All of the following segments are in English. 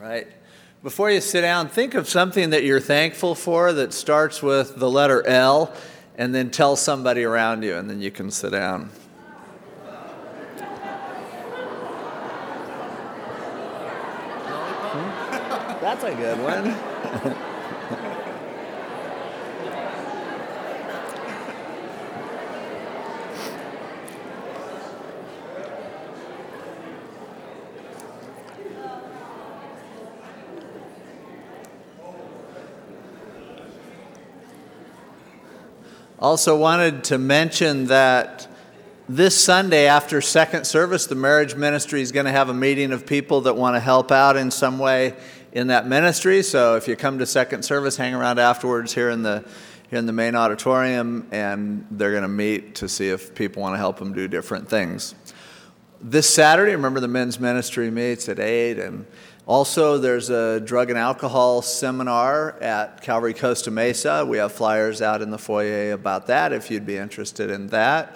Right. Before you sit down, think of something that you're thankful for that starts with the letter L, and then tell somebody around you, and then you can sit down. That's a good one. Also, wanted to mention that this Sunday after second service, the marriage ministry is going to have a meeting of people that want to help out in some way in that ministry. So if you come to second service, hang around afterwards here in the here in the main auditorium, and they're going to meet to see if people want to help them do different things. This Saturday, remember the men's ministry meets at eight, and also, there's a drug and alcohol seminar at Calvary Costa Mesa. We have flyers out in the foyer about that if you'd be interested in that.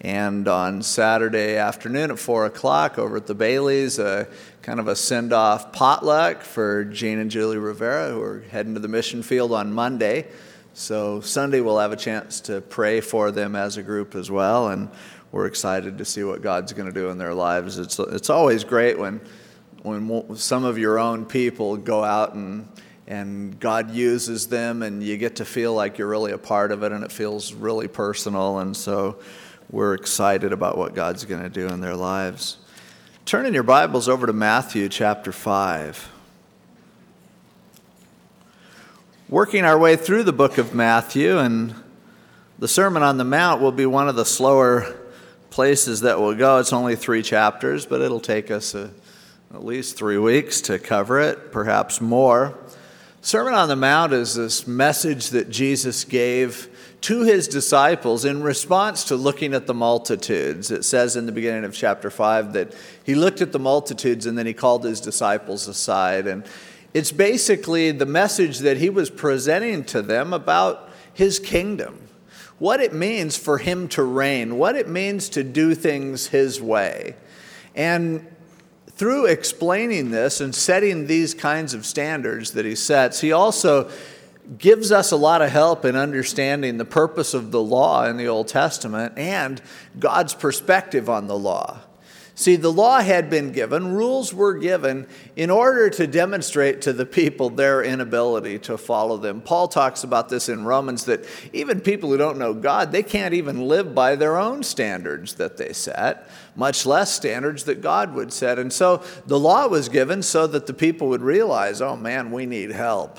And on Saturday afternoon at 4 o'clock over at the Bailey's, a kind of a send off potluck for Gene and Julie Rivera, who are heading to the mission field on Monday. So, Sunday we'll have a chance to pray for them as a group as well. And we're excited to see what God's going to do in their lives. It's, it's always great when when some of your own people go out and and God uses them and you get to feel like you're really a part of it and it feels really personal and so we're excited about what God's going to do in their lives. Turn in your Bibles over to Matthew chapter 5. Working our way through the book of Matthew and the Sermon on the Mount will be one of the slower places that we'll go. It's only 3 chapters, but it'll take us a at least three weeks to cover it, perhaps more. Sermon on the Mount is this message that Jesus gave to his disciples in response to looking at the multitudes. It says in the beginning of chapter 5 that he looked at the multitudes and then he called his disciples aside. And it's basically the message that he was presenting to them about his kingdom, what it means for him to reign, what it means to do things his way. And through explaining this and setting these kinds of standards that he sets, he also gives us a lot of help in understanding the purpose of the law in the Old Testament and God's perspective on the law. See, the law had been given, rules were given in order to demonstrate to the people their inability to follow them. Paul talks about this in Romans that even people who don't know God, they can't even live by their own standards that they set, much less standards that God would set. And so the law was given so that the people would realize, oh man, we need help.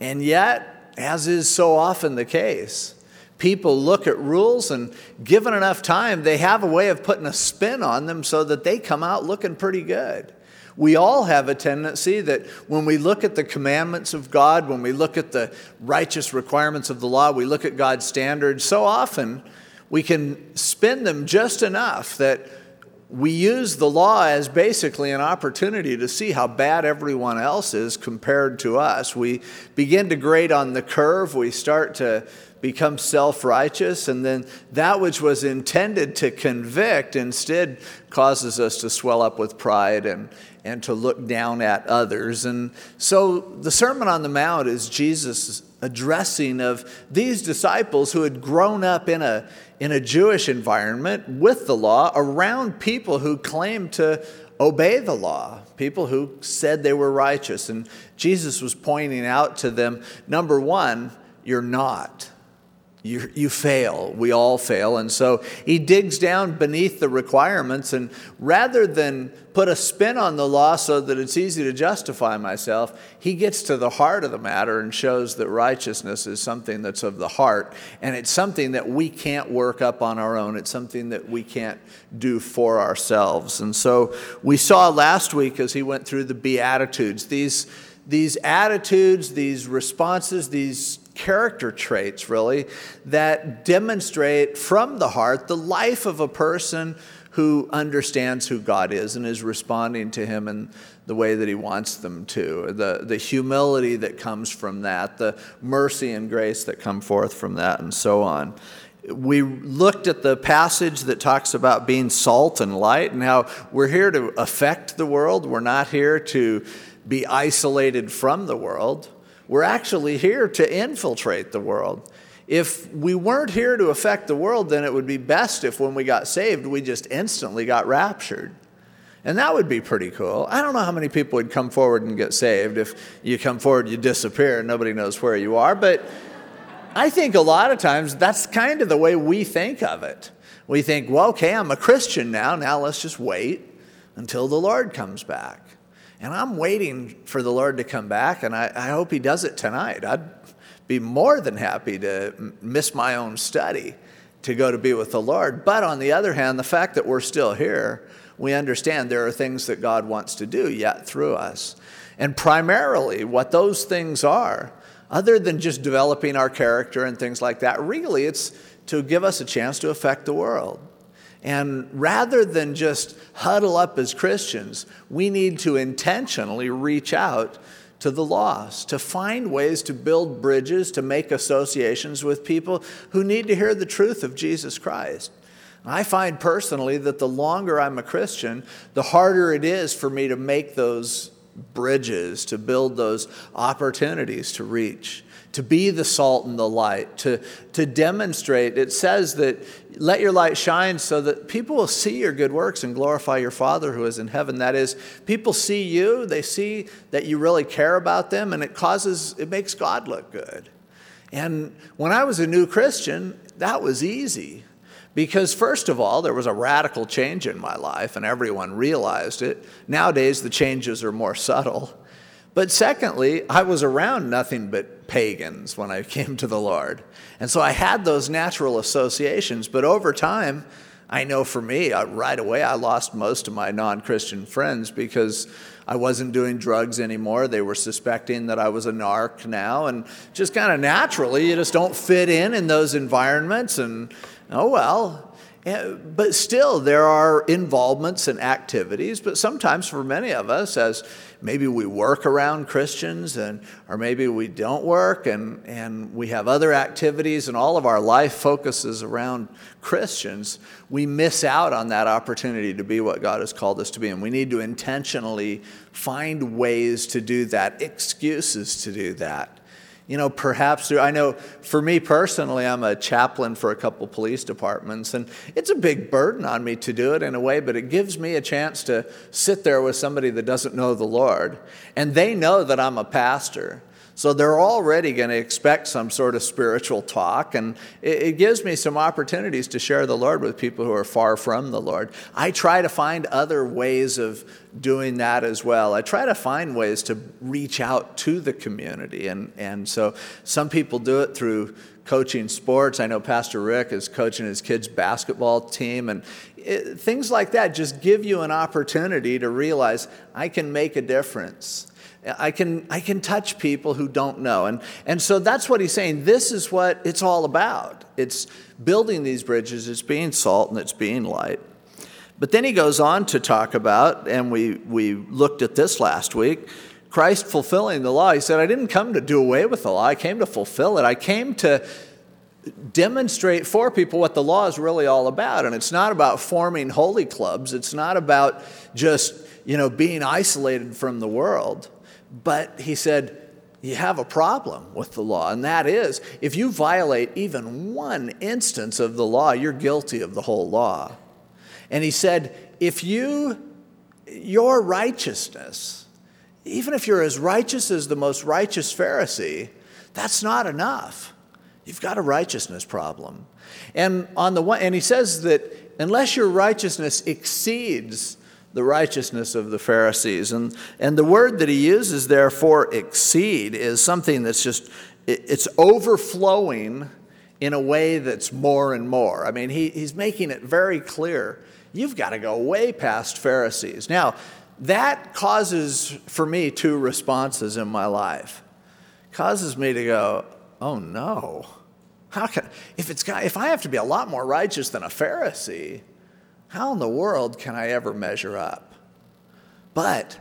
And yet, as is so often the case, people look at rules and given enough time, they have a way of putting a spin on them so that they come out looking pretty good. We all have a tendency that when we look at the commandments of God, when we look at the righteous requirements of the law, we look at God's standards, so often we can spin them just enough that we use the law as basically an opportunity to see how bad everyone else is compared to us. We begin to grade on the curve. We start to become self righteous, and then that which was intended to convict instead causes us to swell up with pride and, and to look down at others. And so the Sermon on the Mount is Jesus' addressing of these disciples who had grown up in a, in a Jewish environment with the law around people who claimed to obey the law, people who said they were righteous. And Jesus was pointing out to them number one, you're not you, you fail. We all fail. And so he digs down beneath the requirements, and rather than put a spin on the law so that it's easy to justify myself, he gets to the heart of the matter and shows that righteousness is something that's of the heart, and it's something that we can't work up on our own. It's something that we can't do for ourselves. And so we saw last week as he went through the Beatitudes, these, these attitudes, these responses, these character traits, really, that demonstrate from the heart the life of a person who understands who God is and is responding to Him in the way that He wants them to. The, the humility that comes from that, the mercy and grace that come forth from that, and so on. we looked at the passage that talks about being salt and light and how we're here to affect the world. We're not here to be isolated from the world. We're actually here to infiltrate the world. If we weren't here to affect the world, then it would be best if when we got saved, we just instantly got raptured. And that would be pretty cool. I don't know how many people would come forward and get saved. If you come forward, you disappear, and nobody knows where you are. But I think a lot of times that's kind of the way we think of it. We think, well, okay, I'm a Christian now. Now let's just wait until the Lord comes back. And I'm waiting for the Lord to come back, and I, I hope He does it tonight. I'd be more than happy to miss my own study to go to be with the Lord. But on the other hand, the fact that we're still here, we understand there are things that God wants to do yet through us. And primarily, what those things are, other than just developing our character and things like that, really it's to give us a chance to affect the world. And rather than just huddle up as Christians, we need to intentionally reach out to the lost, to find ways to build bridges, to make associations with people who need to hear the truth of Jesus Christ. I find personally that the longer I'm a Christian, the harder it is for me to make those bridges, to build those opportunities to reach to be the salt and the light, to, to demonstrate. It says that let your light shine so that people will see your good works and glorify your Father who is in heaven. That is, people see you, they see that you really care about them, and it causes, it makes God look good. And when I was a new Christian, that was easy. Because, first of all, there was a radical change in my life, and everyone realized it. Nowadays, the changes are more subtle. But secondly, I was around nothing but pagans when I came to the Lord. And so I had those natural associations. But over time, I know for me, right away, I lost most of my non Christian friends because I wasn't doing drugs anymore. They were suspecting that I was a narc now. And just kind of naturally, you just don't fit in in those environments. And oh well. Eh, but still, there are involvements and activities. But sometimes, for many of us, as maybe we work around Christians, and, or maybe we don't work, and, and we have other activities, and all of our life focuses around Christians, we miss out on that opportunity to be what God has called us to be. And we need to intentionally find ways to do that, excuses to do that you know, perhaps I know for me personally, I'm a chaplain for a couple police departments, and it's a big burden on me to do it in a way, but it gives me a chance to sit there with somebody that doesn't know the Lord, and they know that I'm a pastor. So they're already going to expect some sort of spiritual talk, and it, it, gives me some opportunities to share the Lord with people who are far from the Lord. I try to find other ways of doing that as well. I try to find ways to reach out to the community, and, and so some people do it through coaching sports. I know Pastor Rick is coaching his kids' basketball team, and it, things like that just give you an opportunity to realize I can make a difference. I can, I can touch people who don't know. And, and so that's what he's saying. This is what it's all about. It's building these bridges, it's being salt, and it's being light. But then he goes on to talk about, and we, we looked at this last week, Christ fulfilling the law. He said, I didn't come to do away with the law, I came to fulfill it. I came to demonstrate for people what the law is really all about. And it's not about forming holy clubs, it's not about just you know, being isolated from the world. But he said, you have a problem with the law, and that is if you violate even one instance of the law, you're guilty of the whole law. And he said, if you, your righteousness, even if you're as righteous as the most righteous Pharisee, that's not enough. You've got a righteousness problem. And on the one, and he says that unless your righteousness exceeds the righteousness of the Pharisees. And, and the word that he uses there for exceed is something that's just, it's overflowing in a way that's more and more. I mean, he, he's making it very clear you've got to go way past Pharisees. Now, that causes for me two responses in my life. Causes me to go, oh no. How can, if, it's, if I have to be a lot more righteous than a Pharisee, how in the world can I ever measure up? But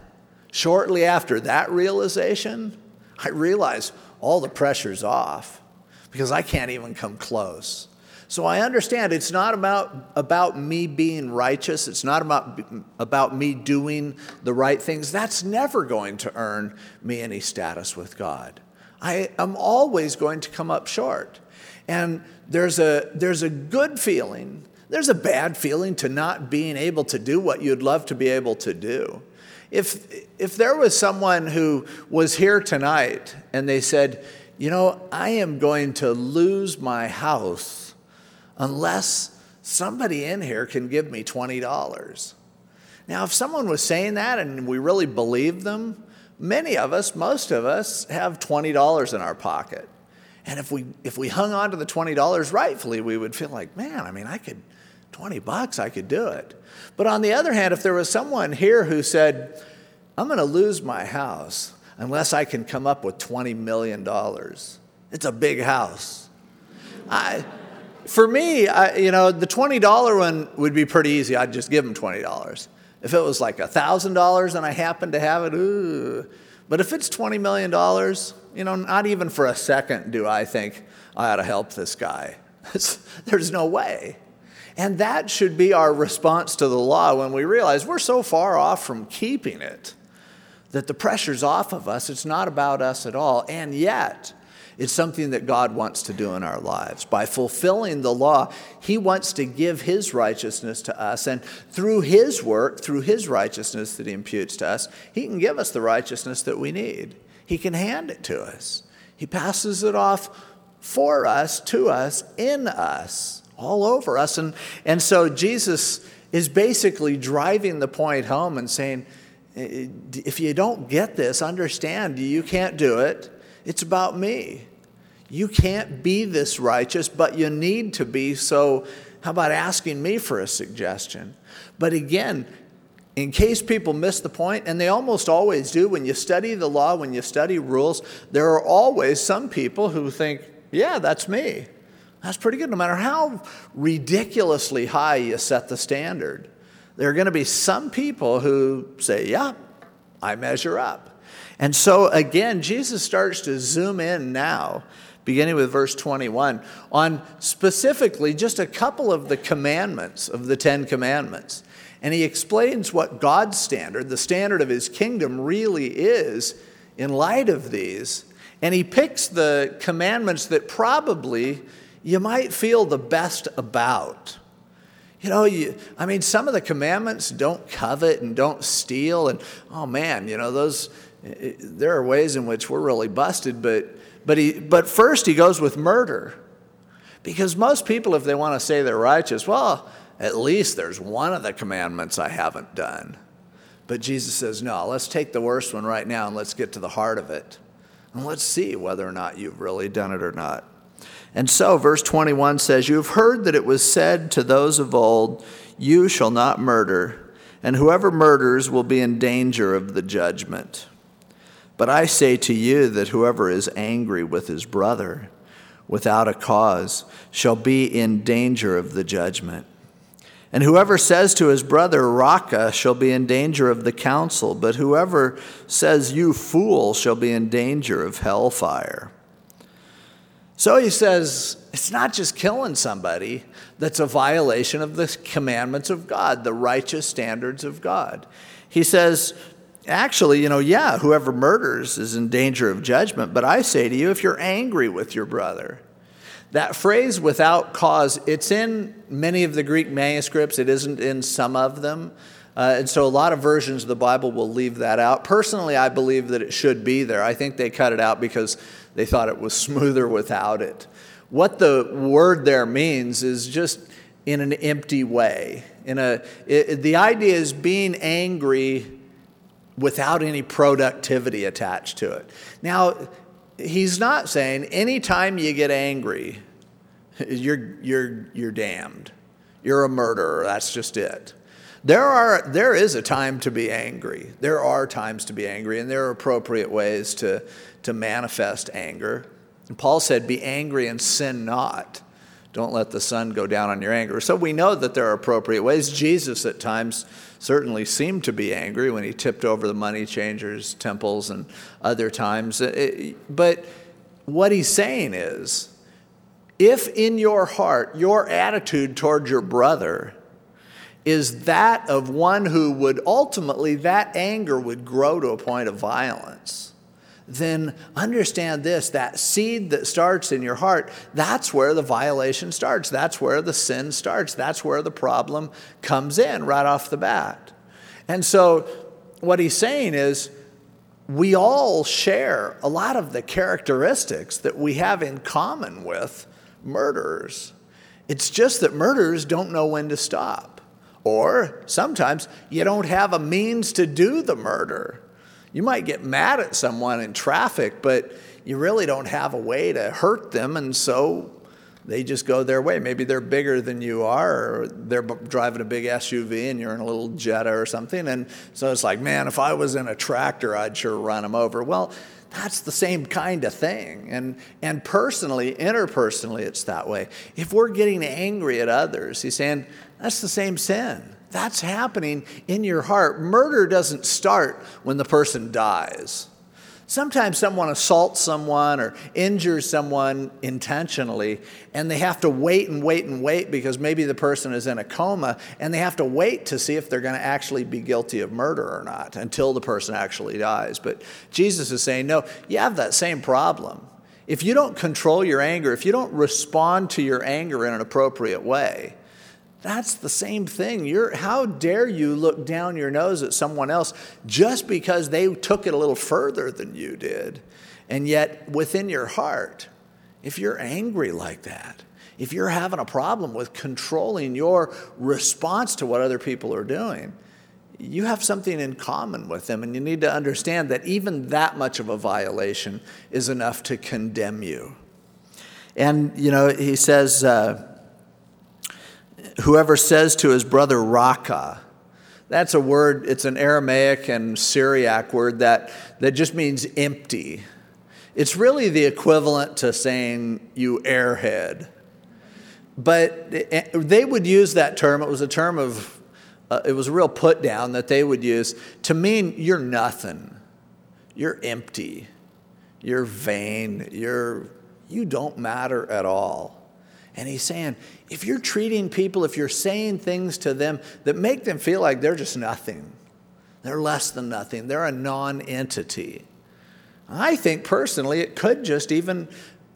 shortly after that realization, I realized all the pressure's off because I can't even come close. So I understand it's not about, about me being righteous. It's not about, about me doing the right things. That's never going to earn me any status with God. I am always going to come up short. And there's a, there's a good feeling, there's a bad feeling to not being able to do what you'd love to be able to do. If, if there was someone who was here tonight and they said, you know, I am going to lose my house unless somebody in here can give me $20. Now, if someone was saying that and we really believed them, many of us, most of us, have $20 in our pocket. And if we, if we hung on to the $20 rightfully, we would feel like, man, I mean, I could, 20 bucks, I could do it. But on the other hand, if there was someone here who said, I'm going to lose my house unless I can come up with $20 million, it's a big house. I, for me, I, you know, the $20 one would be pretty easy. I'd just give them $20. If it was like $1,000 and I happen to have it, ooh. But if it's $20 million, you know, not even for a second do I think I ought to help this guy. There's no way. And that should be our response to the law when we realize we're so far off from keeping it that the pressure's off of us. It's not about us at all. And yet, it's something that God wants to do in our lives. By fulfilling the law, He wants to give His righteousness to us. And through His work, through His righteousness that He imputes to us, He can give us the righteousness that we need. He can hand it to us. He passes it off for us, to us, in us, all over us. And, and so Jesus is basically driving the point home and saying, eh, eh, if you don't get this, understand you can't do it. It's about me. You can't be this righteous, but you need to be. So, how about asking me for a suggestion? But again, in case people miss the point, and they almost always do, when you study the law, when you study rules, there are always some people who think, yeah, that's me. That's pretty good, no matter how ridiculously high you set the standard. There are going to be some people who say, yeah, I measure up. And so again, Jesus starts to zoom in now, beginning with verse 21, on specifically just a couple of the commandments of the Ten Commandments. And he explains what God's standard, the standard of his kingdom, really is in light of these. And he picks the commandments that probably you might feel the best about. You know, you, I mean, some of the commandments don't covet and don't steal, and oh man, you know, those, there are ways in which we're really busted, but, but, he, but first he goes with murder. Because most people, if they want to say they're righteous, well, at least there's one of the commandments I haven't done. But Jesus says, no, let's take the worst one right now and let's get to the heart of it. And let's see whether or not you've really done it or not. And so, verse 21 says, You have heard that it was said to those of old, You shall not murder, and whoever murders will be in danger of the judgment. But I say to you that whoever is angry with his brother without a cause shall be in danger of the judgment. And whoever says to his brother, Raca, shall be in danger of the council, but whoever says, You fool, shall be in danger of hellfire. So he says, It's not just killing somebody that's a violation of the commandments of God, the righteous standards of God. He says, Actually, you know, yeah, whoever murders is in danger of judgment, but I say to you, if you're angry with your brother, that phrase without cause, it's in many of the Greek manuscripts, it isn't in some of them. Uh, and so a lot of versions of the Bible will leave that out. Personally, I believe that it should be there. I think they cut it out because they thought it was smoother without it. What the word there means is just in an empty way. In a, it, the idea is being angry without any productivity attached to it. Now, he's not saying anytime you get angry, you're, you're, you're damned. You're a murderer. That's just it. There, are, there is a time to be angry. There are times to be angry, and there are appropriate ways to, to manifest anger. And Paul said, Be angry and sin not. Don't let the sun go down on your anger. So we know that there are appropriate ways. Jesus at times certainly seemed to be angry when he tipped over the money changers' temples and other times. But what he's saying is, If in your heart your attitude toward your brother is that of one who would ultimately, that anger would grow to a point of violence, then understand this that seed that starts in your heart, that's where the violation starts. That's where the sin starts. That's where the problem comes in right off the bat. And so, what he's saying is, we all share a lot of the characteristics that we have in common with murderers. It's just that murderers don't know when to stop. Or sometimes you don't have a means to do the murder. You might get mad at someone in traffic, but you really don't have a way to hurt them, and so they just go their way. Maybe they're bigger than you are, or they're driving a big SUV and you're in a little Jetta or something. And so it's like, man, if I was in a tractor, I'd sure run them over. Well, that's the same kind of thing. And, and personally, interpersonally, it's that way. If we're getting angry at others, he's saying, that's the same sin. That's happening in your heart. Murder doesn't start when the person dies. Sometimes someone assaults someone or injures someone intentionally, and they have to wait and wait and wait because maybe the person is in a coma, and they have to wait to see if they're going to actually be guilty of murder or not until the person actually dies. But Jesus is saying, no, you have that same problem. If you don't control your anger, if you don't respond to your anger in an appropriate way, that's the same thing. You're, how dare you look down your nose at someone else just because they took it a little further than you did? And yet, within your heart, if you're angry like that, if you're having a problem with controlling your response to what other people are doing, you have something in common with them, and you need to understand that even that much of a violation is enough to condemn you. And, you know, he says, uh, whoever says to his brother Raca, that's a word, it's an Aramaic and Syriac word that, that just means empty. It's really the equivalent to saying you airhead. But they would use that term, it was a term of, uh, it was a real put down that they would use to mean you're nothing, you're empty, you're vain, you're, you don't matter at all. And he's saying, if you're treating people, if you're saying things to them that make them feel like they're just nothing, they're less than nothing, they're a non entity. I think personally it could just even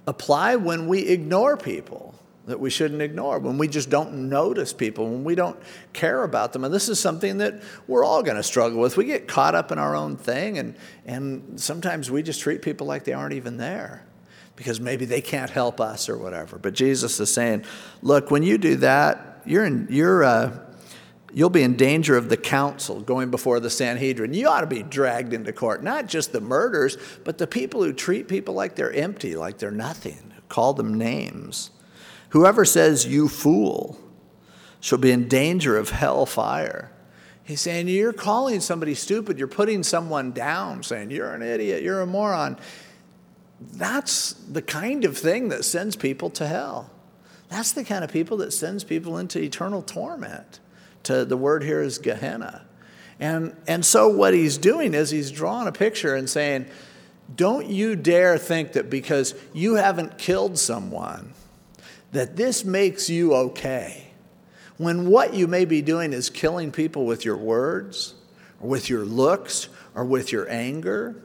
apply when we ignore people that we shouldn't ignore, when we just don't notice people, when we don't care about them. And this is something that we're all going to struggle with. We get caught up in our own thing, and, and sometimes we just treat people like they aren't even there because maybe they can't help us or whatever. But Jesus is saying, look, when you do that, you're in, you're, uh, you'll be in danger of the council going before the Sanhedrin. You ought to be dragged into court, not just the murderers, but the people who treat people like they're empty, like they're nothing, call them names. Whoever says, you fool, shall be in danger of hell fire. He's saying, You're calling somebody stupid. You're putting someone down, saying, You're an idiot. You're a moron that's the kind of thing that sends people to hell. That's the kind of people that sends people into eternal torment. To the word here is Gehenna. And, and so what he's doing is he's drawing a picture and saying, don't you dare think that because you haven't killed someone, that this makes you okay. When what you may be doing is killing people with your words, or with your looks, or with your anger,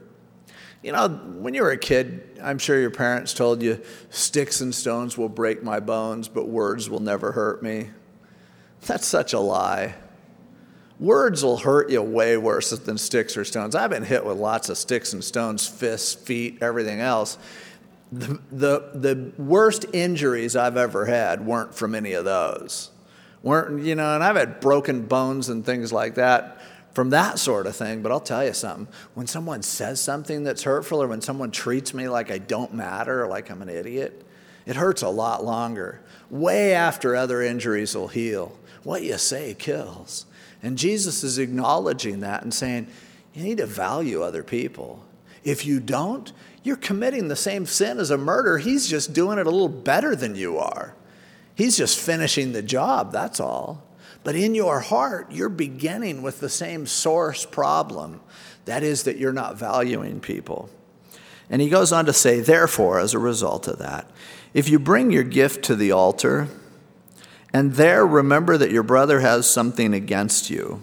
you know, when you were a kid, I'm sure your parents told you, sticks and stones will break my bones, but words will never hurt me. That's such a lie. Words will hurt you way worse than sticks or stones. I've been hit with lots of sticks and stones, fists, feet, everything else. The, the, the worst injuries I've ever had weren't from any of those. Weren't, you know, and I've had broken bones and things like that from that sort of thing. But I'll tell you something when someone says something that's hurtful, or when someone treats me like I don't matter, or like I'm an idiot, it hurts a lot longer, way after other injuries will heal. What you say kills. And Jesus is acknowledging that and saying, you need to value other people. If you don't, you're committing the same sin as a murder. He's just doing it a little better than you are. He's just finishing the job, that's all. But in your heart, you're beginning with the same source problem. That is, that you're not valuing people. And he goes on to say, therefore, as a result of that, if you bring your gift to the altar, and there remember that your brother has something against you,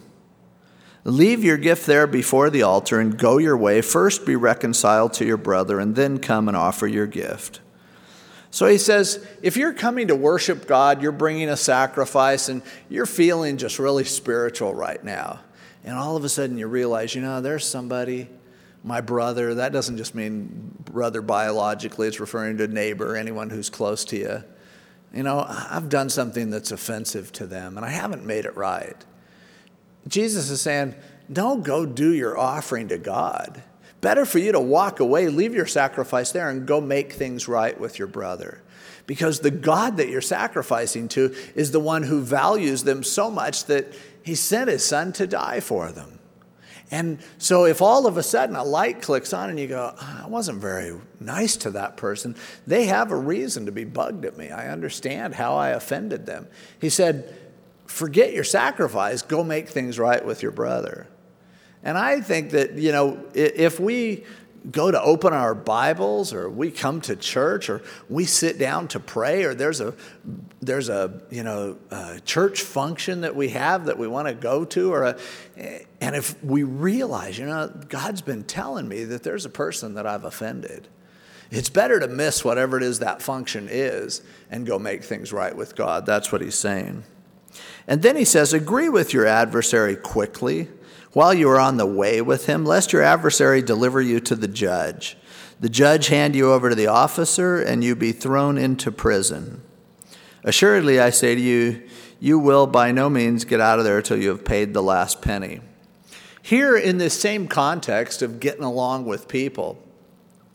leave your gift there before the altar and go your way. First be reconciled to your brother, and then come and offer your gift. So he says, if you're coming to worship God, you're bringing a sacrifice, and you're feeling just really spiritual right now. And all of a sudden you realize, you know, there's somebody, my brother. That doesn't just mean brother biologically, it's referring to a neighbor, anyone who's close to you. You know, I've done something that's offensive to them, and I haven't made it right. Jesus is saying, don't go do your offering to God. Better for you to walk away, leave your sacrifice there, and go make things right with your brother. Because the God that you're sacrificing to is the one who values them so much that he sent his son to die for them. And so, if all of a sudden a light clicks on and you go, oh, I wasn't very nice to that person, they have a reason to be bugged at me. I understand how I offended them. He said, Forget your sacrifice, go make things right with your brother. And I think that, you know, if we go to open our Bibles or we come to church or we sit down to pray or there's a there's a you know a church function that we have that we want to go to or a, and if we realize you know God's been telling me that there's a person that I've offended it's better to miss whatever it is that function is and go make things right with God. That's what he's saying. And then he says agree with your adversary quickly while you are on the way with him, lest your adversary deliver you to the judge. The judge hand you over to the officer, and you be thrown into prison. Assuredly, I say to you, you will by no means get out of there till you have paid the last penny. Here, in this same context of getting along with people,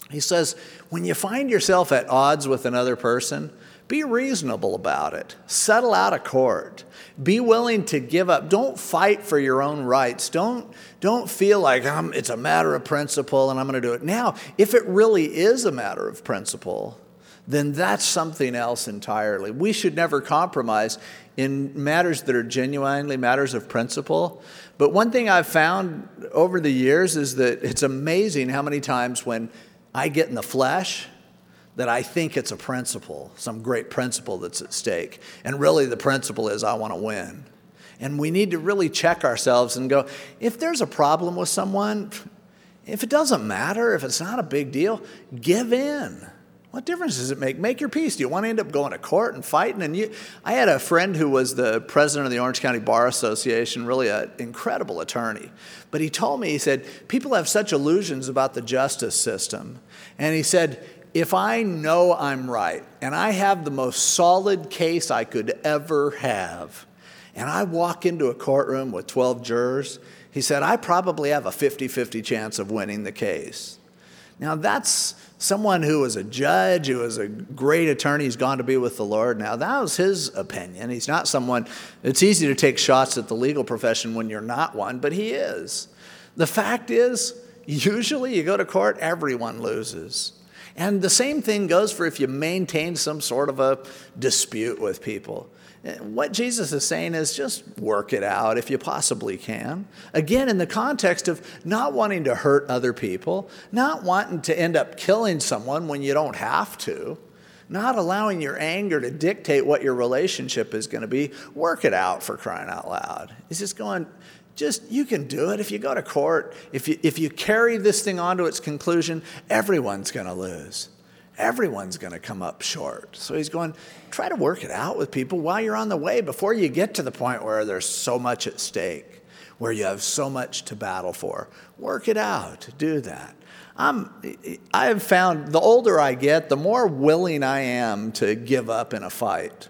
he says, when you find yourself at odds with another person, be reasonable about it. Settle out of court. Be willing to give up. Don't fight for your own rights. Don't, don't feel like um, it's a matter of principle and I'm going to do it. Now, if it really is a matter of principle, then that's something else entirely. We should never compromise in matters that are genuinely matters of principle. But one thing I've found over the years is that it's amazing how many times when I get in the flesh, that I think it's a principle, some great principle that's at stake. And really, the principle is I want to win. And we need to really check ourselves and go if there's a problem with someone, if it doesn't matter, if it's not a big deal, give in. What difference does it make? Make your peace. Do you want to end up going to court and fighting? And you, I had a friend who was the president of the Orange County Bar Association, really an incredible attorney. But he told me, he said, people have such illusions about the justice system. And he said, if I know I'm right and I have the most solid case I could ever have, and I walk into a courtroom with 12 jurors, he said, I probably have a 50 50 chance of winning the case. Now, that's someone who was a judge, who was a great attorney, he's gone to be with the Lord now. That was his opinion. He's not someone, it's easy to take shots at the legal profession when you're not one, but he is. The fact is, usually you go to court, everyone loses. And the same thing goes for if you maintain some sort of a dispute with people. What Jesus is saying is just work it out if you possibly can. Again, in the context of not wanting to hurt other people, not wanting to end up killing someone when you don't have to, not allowing your anger to dictate what your relationship is going to be. Work it out for crying out loud. He's just going, just you can do it. If you go to court if you, if you carry this thing on to its conclusion everyone's going to lose. Everyone's going to come up short. So he's going try to work it out with people while you're on the way before you get to the point where there's so much at stake where you have so much to battle for. Work it out. Do that. I'm, i have found the older i get the more willing i am to give up in a fight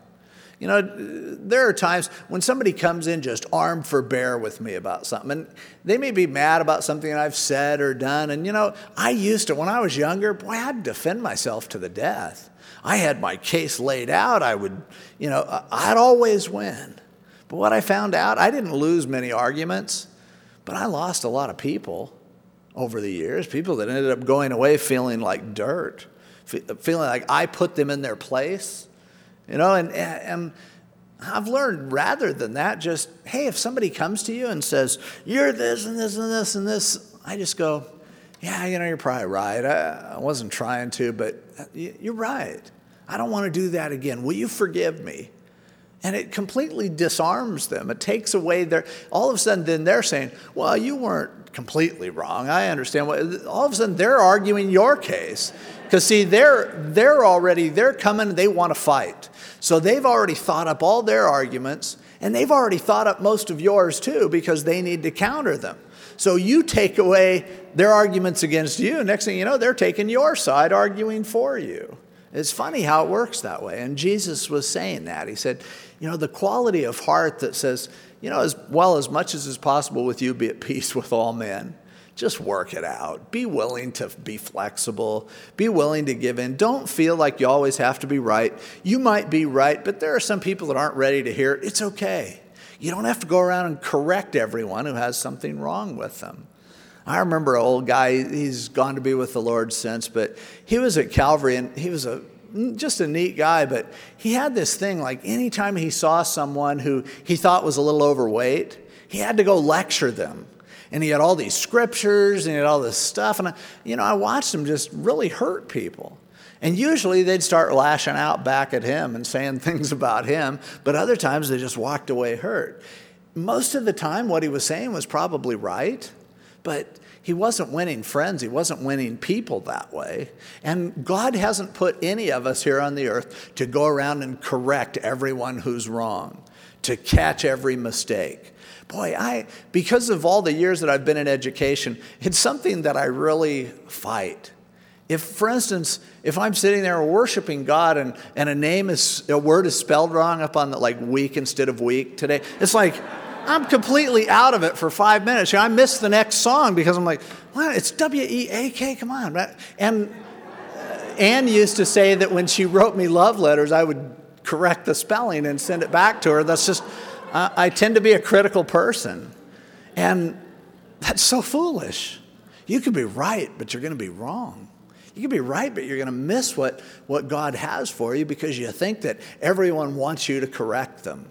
you know, there are times when somebody comes in just armed for bear with me about something, and they may be mad about something I've said or done. And, you know, I used to, when I was younger, boy, I'd defend myself to the death. I had my case laid out. I would, you know, I'd always win. But what I found out, I didn't lose many arguments, but I lost a lot of people over the years, people that ended up going away feeling like dirt, feeling like I put them in their place you know, and, and I've learned rather than that, just, hey, if somebody comes to you and says, you're this and this and this and this, I just go, Yeah, you know, you're probably right. I, wasn't trying to, but uh, you're right. I don't want to do that again. Will you forgive me? And it completely disarms them. It takes away their, all of a sudden, then they're saying, well, you weren't completely wrong. I understand. What, all of a sudden, they're arguing your case. Because, see, they're, they're already, they're coming, they want to fight. So they've already thought up all their arguments, and they've already thought up most of yours too, because they need to counter them. So you take away their arguments against you. Next thing you know, they're taking your side, arguing for you. It's funny how it works that way. And Jesus was saying that. He said, you know, the quality of heart that says, you know, as well as much as is possible with you, be at peace with all men. Just work it out. Be willing to be flexible. Be willing to give in. Don't feel like you always have to be right. You might be right, but there are some people that aren't ready to hear it. It's okay. You don't have to go around and correct everyone who has something wrong with them. I remember an old guy, he's gone to be with the Lord since, but he was at Calvary and he was a just a neat guy, but he had this thing like anytime he saw someone who he thought was a little overweight, he had to go lecture them. And he had all these scriptures and he had all this stuff. And, I, you know, I watched him just really hurt people. And usually they'd start lashing out back at him and saying things about him, but other times they just walked away hurt. Most of the time, what he was saying was probably right, but he wasn't winning friends. He wasn't winning people that way. And God hasn't put any of us here on the earth to go around and correct everyone who's wrong, to catch every mistake. Boy, I, because of all the years that I've been in education, it's something that I really fight. If, for instance, if I'm sitting there worshiping God and, and a name is, a word is spelled wrong up on the, like week instead of week today, it's like, I'm completely out of it for five minutes. You know, I miss the next song because I'm like, what? It's W E A K, come on. And uh, Anne used to say that when she wrote me love letters, I would correct the spelling and send it back to her. That's just, uh, I tend to be a critical person. And that's so foolish. You could be right, but you're going to be wrong. You could be right, but you're going to miss what, what God has for you because you think that everyone wants you to correct them.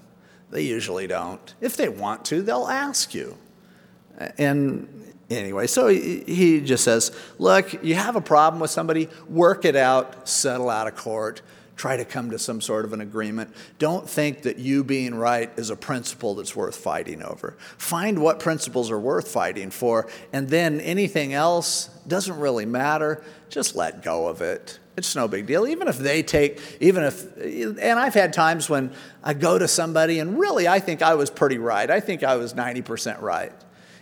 They usually don't. If they want to, they'll ask you. And anyway, so he just says, Look, you have a problem with somebody, work it out, settle out of court, try to come to some sort of an agreement. Don't think that you being right is a principle that's worth fighting over. Find what principles are worth fighting for, and then anything else doesn't really matter. Just let go of it. It's no big deal. Even if they take, even if, and I've had times when I go to somebody and really I think I was pretty right. I think I was 90% right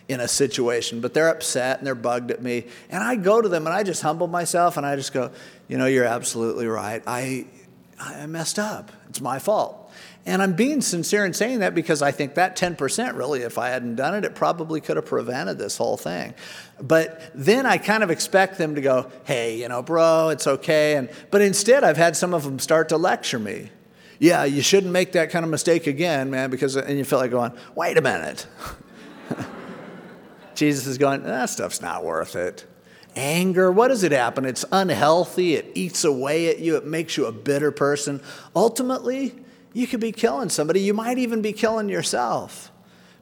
in a situation, but they're upset and they're bugged at me. And I go to them and I just humble myself and I just go, you know, you're absolutely right. I, I messed up. It's my fault. And I'm being sincere in saying that because I think that 10%, really, if I hadn't done it, it probably could have prevented this whole thing. But then I kind of expect them to go, hey, you know, bro, it's okay. And, but instead, I've had some of them start to lecture me. Yeah, you shouldn't make that kind of mistake again, man, because, and you feel like going, wait a minute. Jesus is going, that stuff's not worth it. Anger, what does it happen? It's unhealthy, it eats away at you, it makes you a bitter person. Ultimately, you could be killing somebody. You might even be killing yourself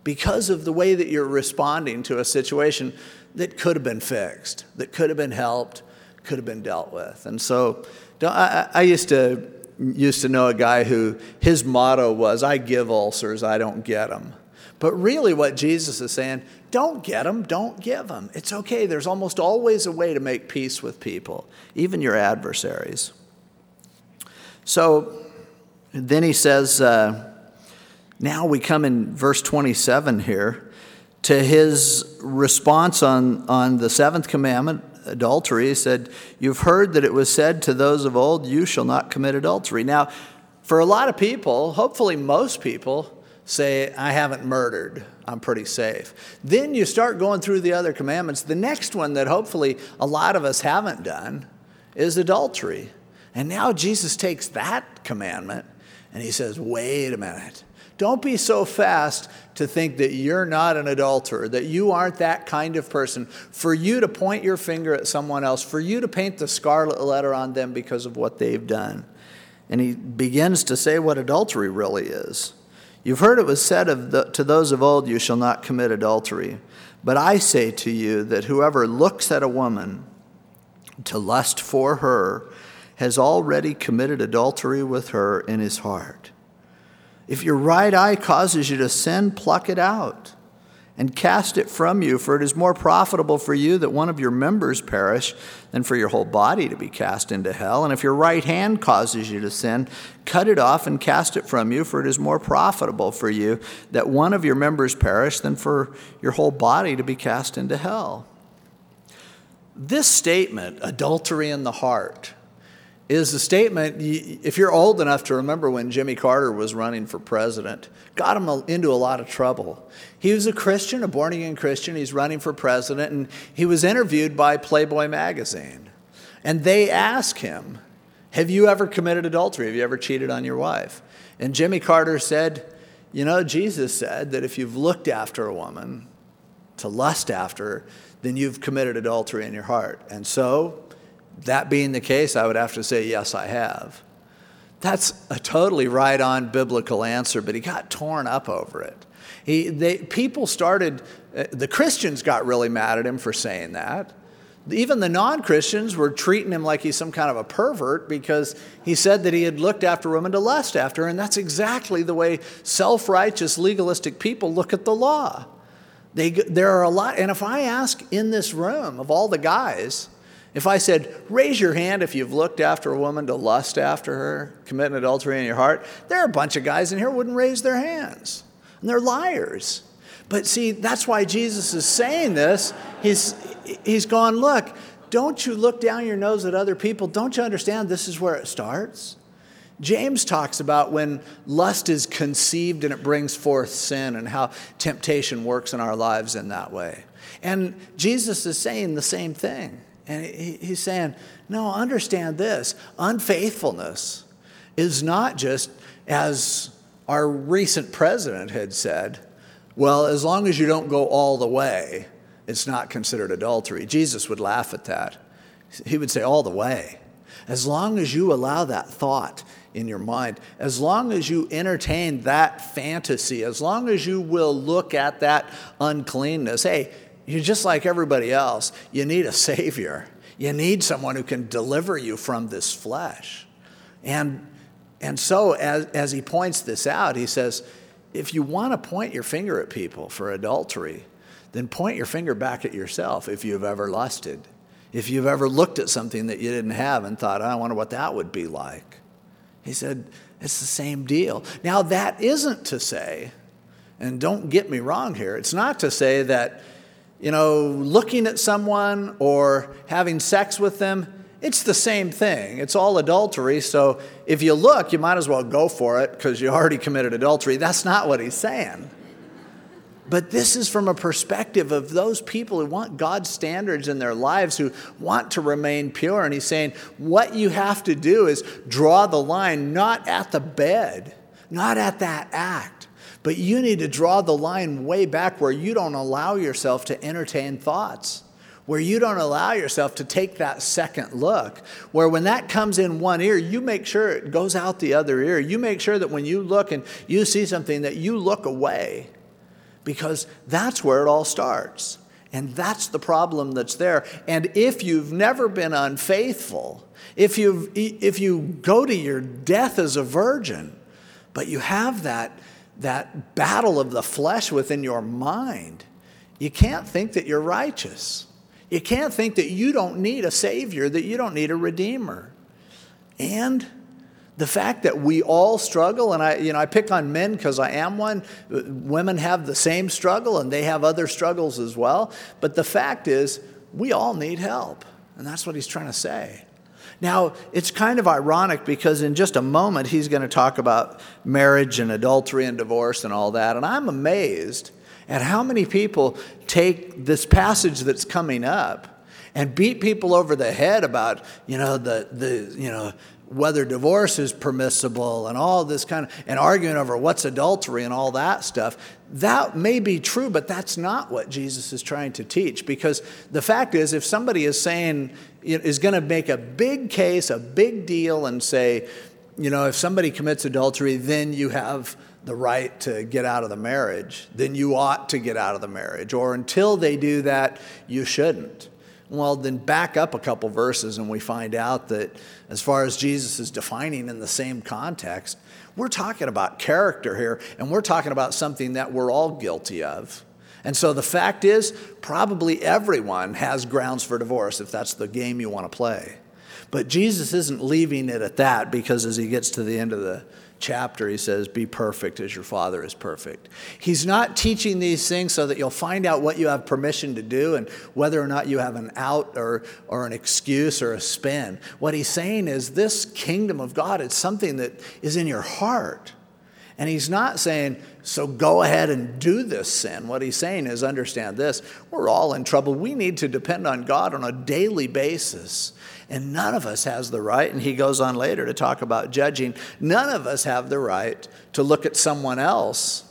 because of the way that you're responding to a situation that could have been fixed, that could have been helped, could have been dealt with. And so I, I used to used to know a guy who his motto was, I give ulcers, I don't get them. But really, what Jesus is saying, don't get them, don't give them. It's okay. There's almost always a way to make peace with people, even your adversaries. So, then he says, uh, now we come in verse 27 here to his response on, on the seventh commandment, adultery. He said, You've heard that it was said to those of old, You shall not commit adultery. Now, for a lot of people, hopefully most people, say, I haven't murdered. I'm pretty safe. Then you start going through the other commandments. The next one that hopefully a lot of us haven't done is adultery. And now Jesus takes that commandment and he says, wait a minute. Don't be so fast to think that you're not an adulterer, that you aren't that kind of person. For you to point your finger at someone else, for you to paint the scarlet letter on them because of what they've done. And he begins to say what adultery really is. You've heard it was said of the, to those of old, You shall not commit adultery. But I say to you that whoever looks at a woman to lust for her has already committed adultery with her in his heart. If your right eye causes you to sin, pluck it out and cast it from you, for it is more profitable for you that one of your members perish than for your whole body to be cast into hell. And if your right hand causes you to sin, cut it off and cast it from you, for it is more profitable for you that one of your members perish than for your whole body to be cast into hell. This statement, adultery in the heart, is a statement, if you're old enough to remember when Jimmy Carter was running for president, got him into a lot of trouble. He was a Christian, a born again Christian. He's running for president, and he was interviewed by Playboy magazine. And they asked him, Have you ever committed adultery? Have you ever cheated on your wife? And Jimmy Carter said, You know, Jesus said that if you've looked after a woman to lust after then you've committed adultery in your heart. And so that being the case, I would have to say, yes, I have. That's a totally right on biblical answer, but he got torn up over it. He, they, people started, uh, the Christians got really mad at him for saying that. Even the non Christians were treating him like he's some kind of a pervert because he said that he had looked after women to lust after, and that's exactly the way self righteous, legalistic people look at the law. They, there are a lot, and if I ask in this room of all the guys, if I said, raise your hand if you've looked after a woman to lust after her, commit adultery in your heart, there are a bunch of guys in here wouldn't raise their hands. And they're liars. But see, that's why Jesus is saying this. He's, he's gone, look, don't you look down your nose at other people. Don't you understand this is where it starts? James talks about when lust is conceived and it brings forth sin and how temptation works in our lives in that way. And Jesus is saying the same thing. And he's saying, no, understand this unfaithfulness is not just, as our recent president had said, well, as long as you don't go all the way, it's not considered adultery. Jesus would laugh at that. He would say, all the way. As long as you allow that thought in your mind, as long as you entertain that fantasy, as long as you will look at that uncleanness, hey, you're just like everybody else. You need a Savior. You need someone who can deliver you from this flesh. And, and so, as, as he points this out, he says, if you want to point your finger at people for adultery, then point your finger back at yourself if you've ever lusted. If you've ever looked at something that you didn't have and thought, I wonder what that would be like. He said, it's the same deal. Now, that isn't to say, and don't get me wrong here, it's not to say that you know, looking at someone or having sex with them, it's the same thing. It's all adultery. So if you look, you might as well go for it because you already committed adultery. That's not what he's saying. But this is from a perspective of those people who want God's standards in their lives, who want to remain pure. And he's saying, what you have to do is draw the line not at the bed, not at that act but you need to draw the line way back where you don't allow yourself to entertain thoughts, where you don't allow yourself to take that second look, where when that comes in one ear, you make sure it goes out the other ear. You make sure that when you look and you see something, that you look away, because that's where it all starts. And that's the problem that's there. And if you've never been unfaithful, if, you if you go to your death as a virgin, but you have that that battle of the flesh within your mind, you can't think that you're righteous. You can't think that you don't need a Savior, that you don't need a Redeemer. And the fact that we all struggle, and I, you know, I pick on men because I am one. Women have the same struggle and they have other struggles as well. But the fact is, we all need help. And that's what he's trying to say. Now, it's kind of ironic because in just a moment he's going to talk about marriage and adultery and divorce and all that. And I'm amazed at how many people take this passage that's coming up and beat people over the head about, you know, the, the you know, whether divorce is permissible and all this kind of, and arguing over what's adultery and all that stuff. That may be true, but that's not what Jesus is trying to teach. Because the fact is, if somebody is saying, is going to make a big case, a big deal, and say, you know, if somebody commits adultery, then you have the right to get out of the marriage, then you ought to get out of the marriage. Or until they do that, you shouldn't. Well, then back up a couple verses and we find out that as far as Jesus is defining in the same context, we're talking about character here and we're talking about something that we're all guilty of. And so the fact is, probably everyone has grounds for divorce if that's the game you want to play. But Jesus isn't leaving it at that because as he gets to the end of the chapter, he says, Be perfect as your Father is perfect. He's not teaching these things so that you'll find out what you have permission to do and whether or not you have an out or, or an excuse or a spin. What he's saying is, This kingdom of God, it's something that is in your heart. And he's not saying, so go ahead and do this sin. What he's saying is, understand this we're all in trouble. We need to depend on God on a daily basis. And none of us has the right, and he goes on later to talk about judging. None of us have the right to look at someone else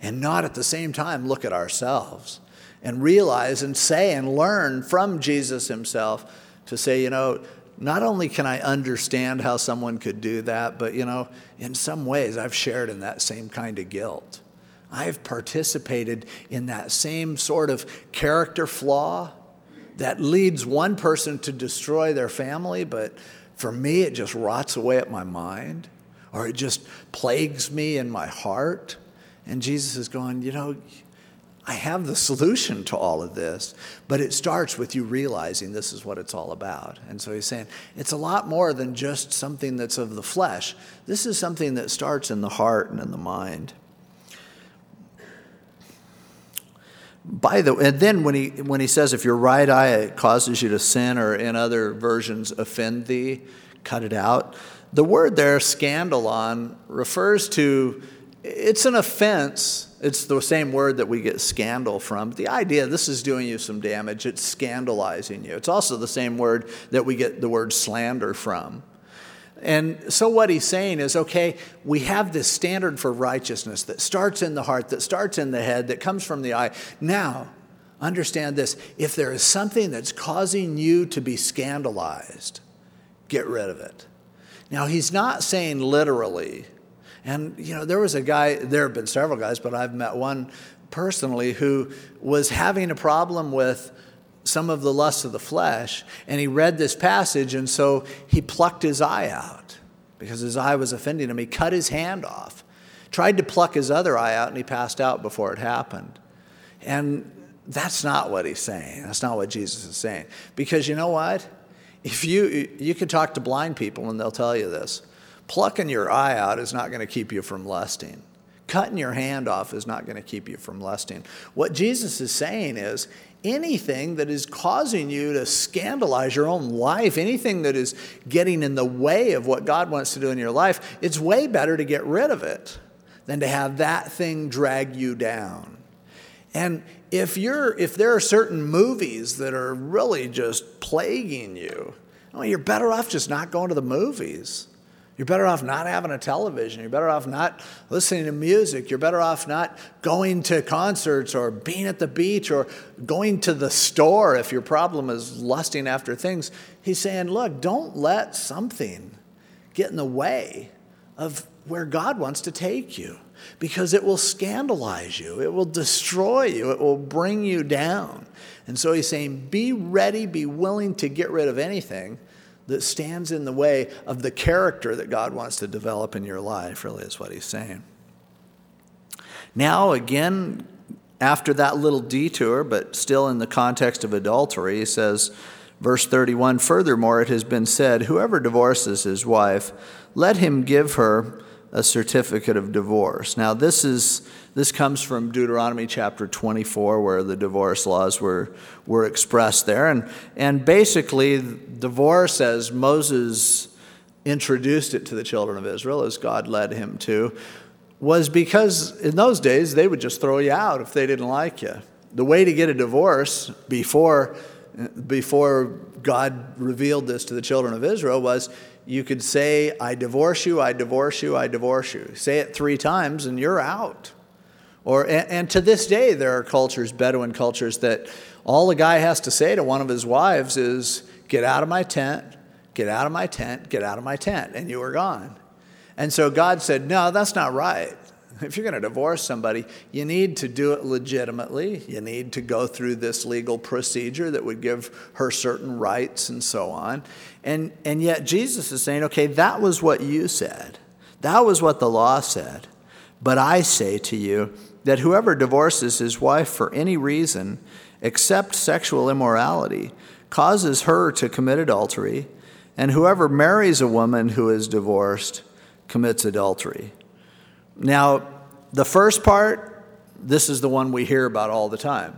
and not at the same time look at ourselves and realize and say and learn from Jesus himself to say, you know, not only can I understand how someone could do that, but you know, in some ways I've shared in that same kind of guilt. I've participated in that same sort of character flaw that leads one person to destroy their family, but for me, it just rots away at my mind or it just plagues me in my heart. And Jesus is going, you know, I have the solution to all of this, but it starts with you realizing this is what it's all about. And so he's saying it's a lot more than just something that's of the flesh. This is something that starts in the heart and in the mind. By the and then when he when he says if your right eye causes you to sin or in other versions offend thee cut it out the word there scandalon refers to it's an offense. It's the same word that we get scandal from. The idea this is doing you some damage. It's scandalizing you. It's also the same word that we get the word slander from and so, what he's saying is okay, we have this standard for righteousness that starts in the heart, that starts in the head, that comes from the eye. Now, understand this if there is something that's causing you to be scandalized, get rid of it. Now, he's not saying literally. And, you know, there was a guy, there have been several guys, but I've met one personally who was having a problem with some of the lusts of the flesh, and he read this passage, and so he plucked his eye out because his eye was offending him. He cut his hand off, tried to pluck his other eye out, and he passed out before it happened. And that's not what he's saying. That's not what Jesus is saying. Because you know what? If you you can talk to blind people and they'll tell you this. Plucking your eye out is not going to keep you from lusting. Cutting your hand off is not going to keep you from lusting. What Jesus is saying is anything that is causing you to scandalize your own life, anything that is getting in the way of what God wants to do in your life, it's way better to get rid of it than to have that thing drag you down. And if you're if there are certain movies that are really just plaguing you, well, you're better off just not going to the movies. You're better off not having a television. You're better off not listening to music. You're better off not going to concerts or being at the beach or going to the store if your problem is lusting after things. He's saying, look, don't let something get in the way of where God wants to take you because it will scandalize you, it will destroy you, it will bring you down. And so he's saying, be ready, be willing to get rid of anything that stands in the way of the character that God wants to develop in your life, really, is what he's saying. Now, again, after that little detour, but still in the context of adultery, he says, verse 31 Furthermore, it has been said, Whoever divorces his wife, let him give her a certificate of divorce. Now, this is this comes from Deuteronomy chapter 24, where the divorce laws were, were expressed there. And, and basically, divorce, as Moses introduced it to the children of Israel, as God led him to, was because in those days they would just throw you out if they didn't like you. The way to get a divorce before, before God revealed this to the children of Israel was you could say, I divorce you, I divorce you, I divorce you. Say it three times and you're out. Or, and, and to this day, there are cultures, Bedouin cultures, that all a guy has to say to one of his wives is, Get out of my tent, get out of my tent, get out of my tent, and you are gone. And so God said, No, that's not right. If you're going to divorce somebody, you need to do it legitimately. You need to go through this legal procedure that would give her certain rights and so on. And, and yet Jesus is saying, okay, that was what you said. That was what the law said. But I say to you that whoever divorces his wife for any reason except sexual immorality causes her to commit adultery, and whoever marries a woman who is divorced commits adultery. Now, the first part, this is the one we hear about all the time.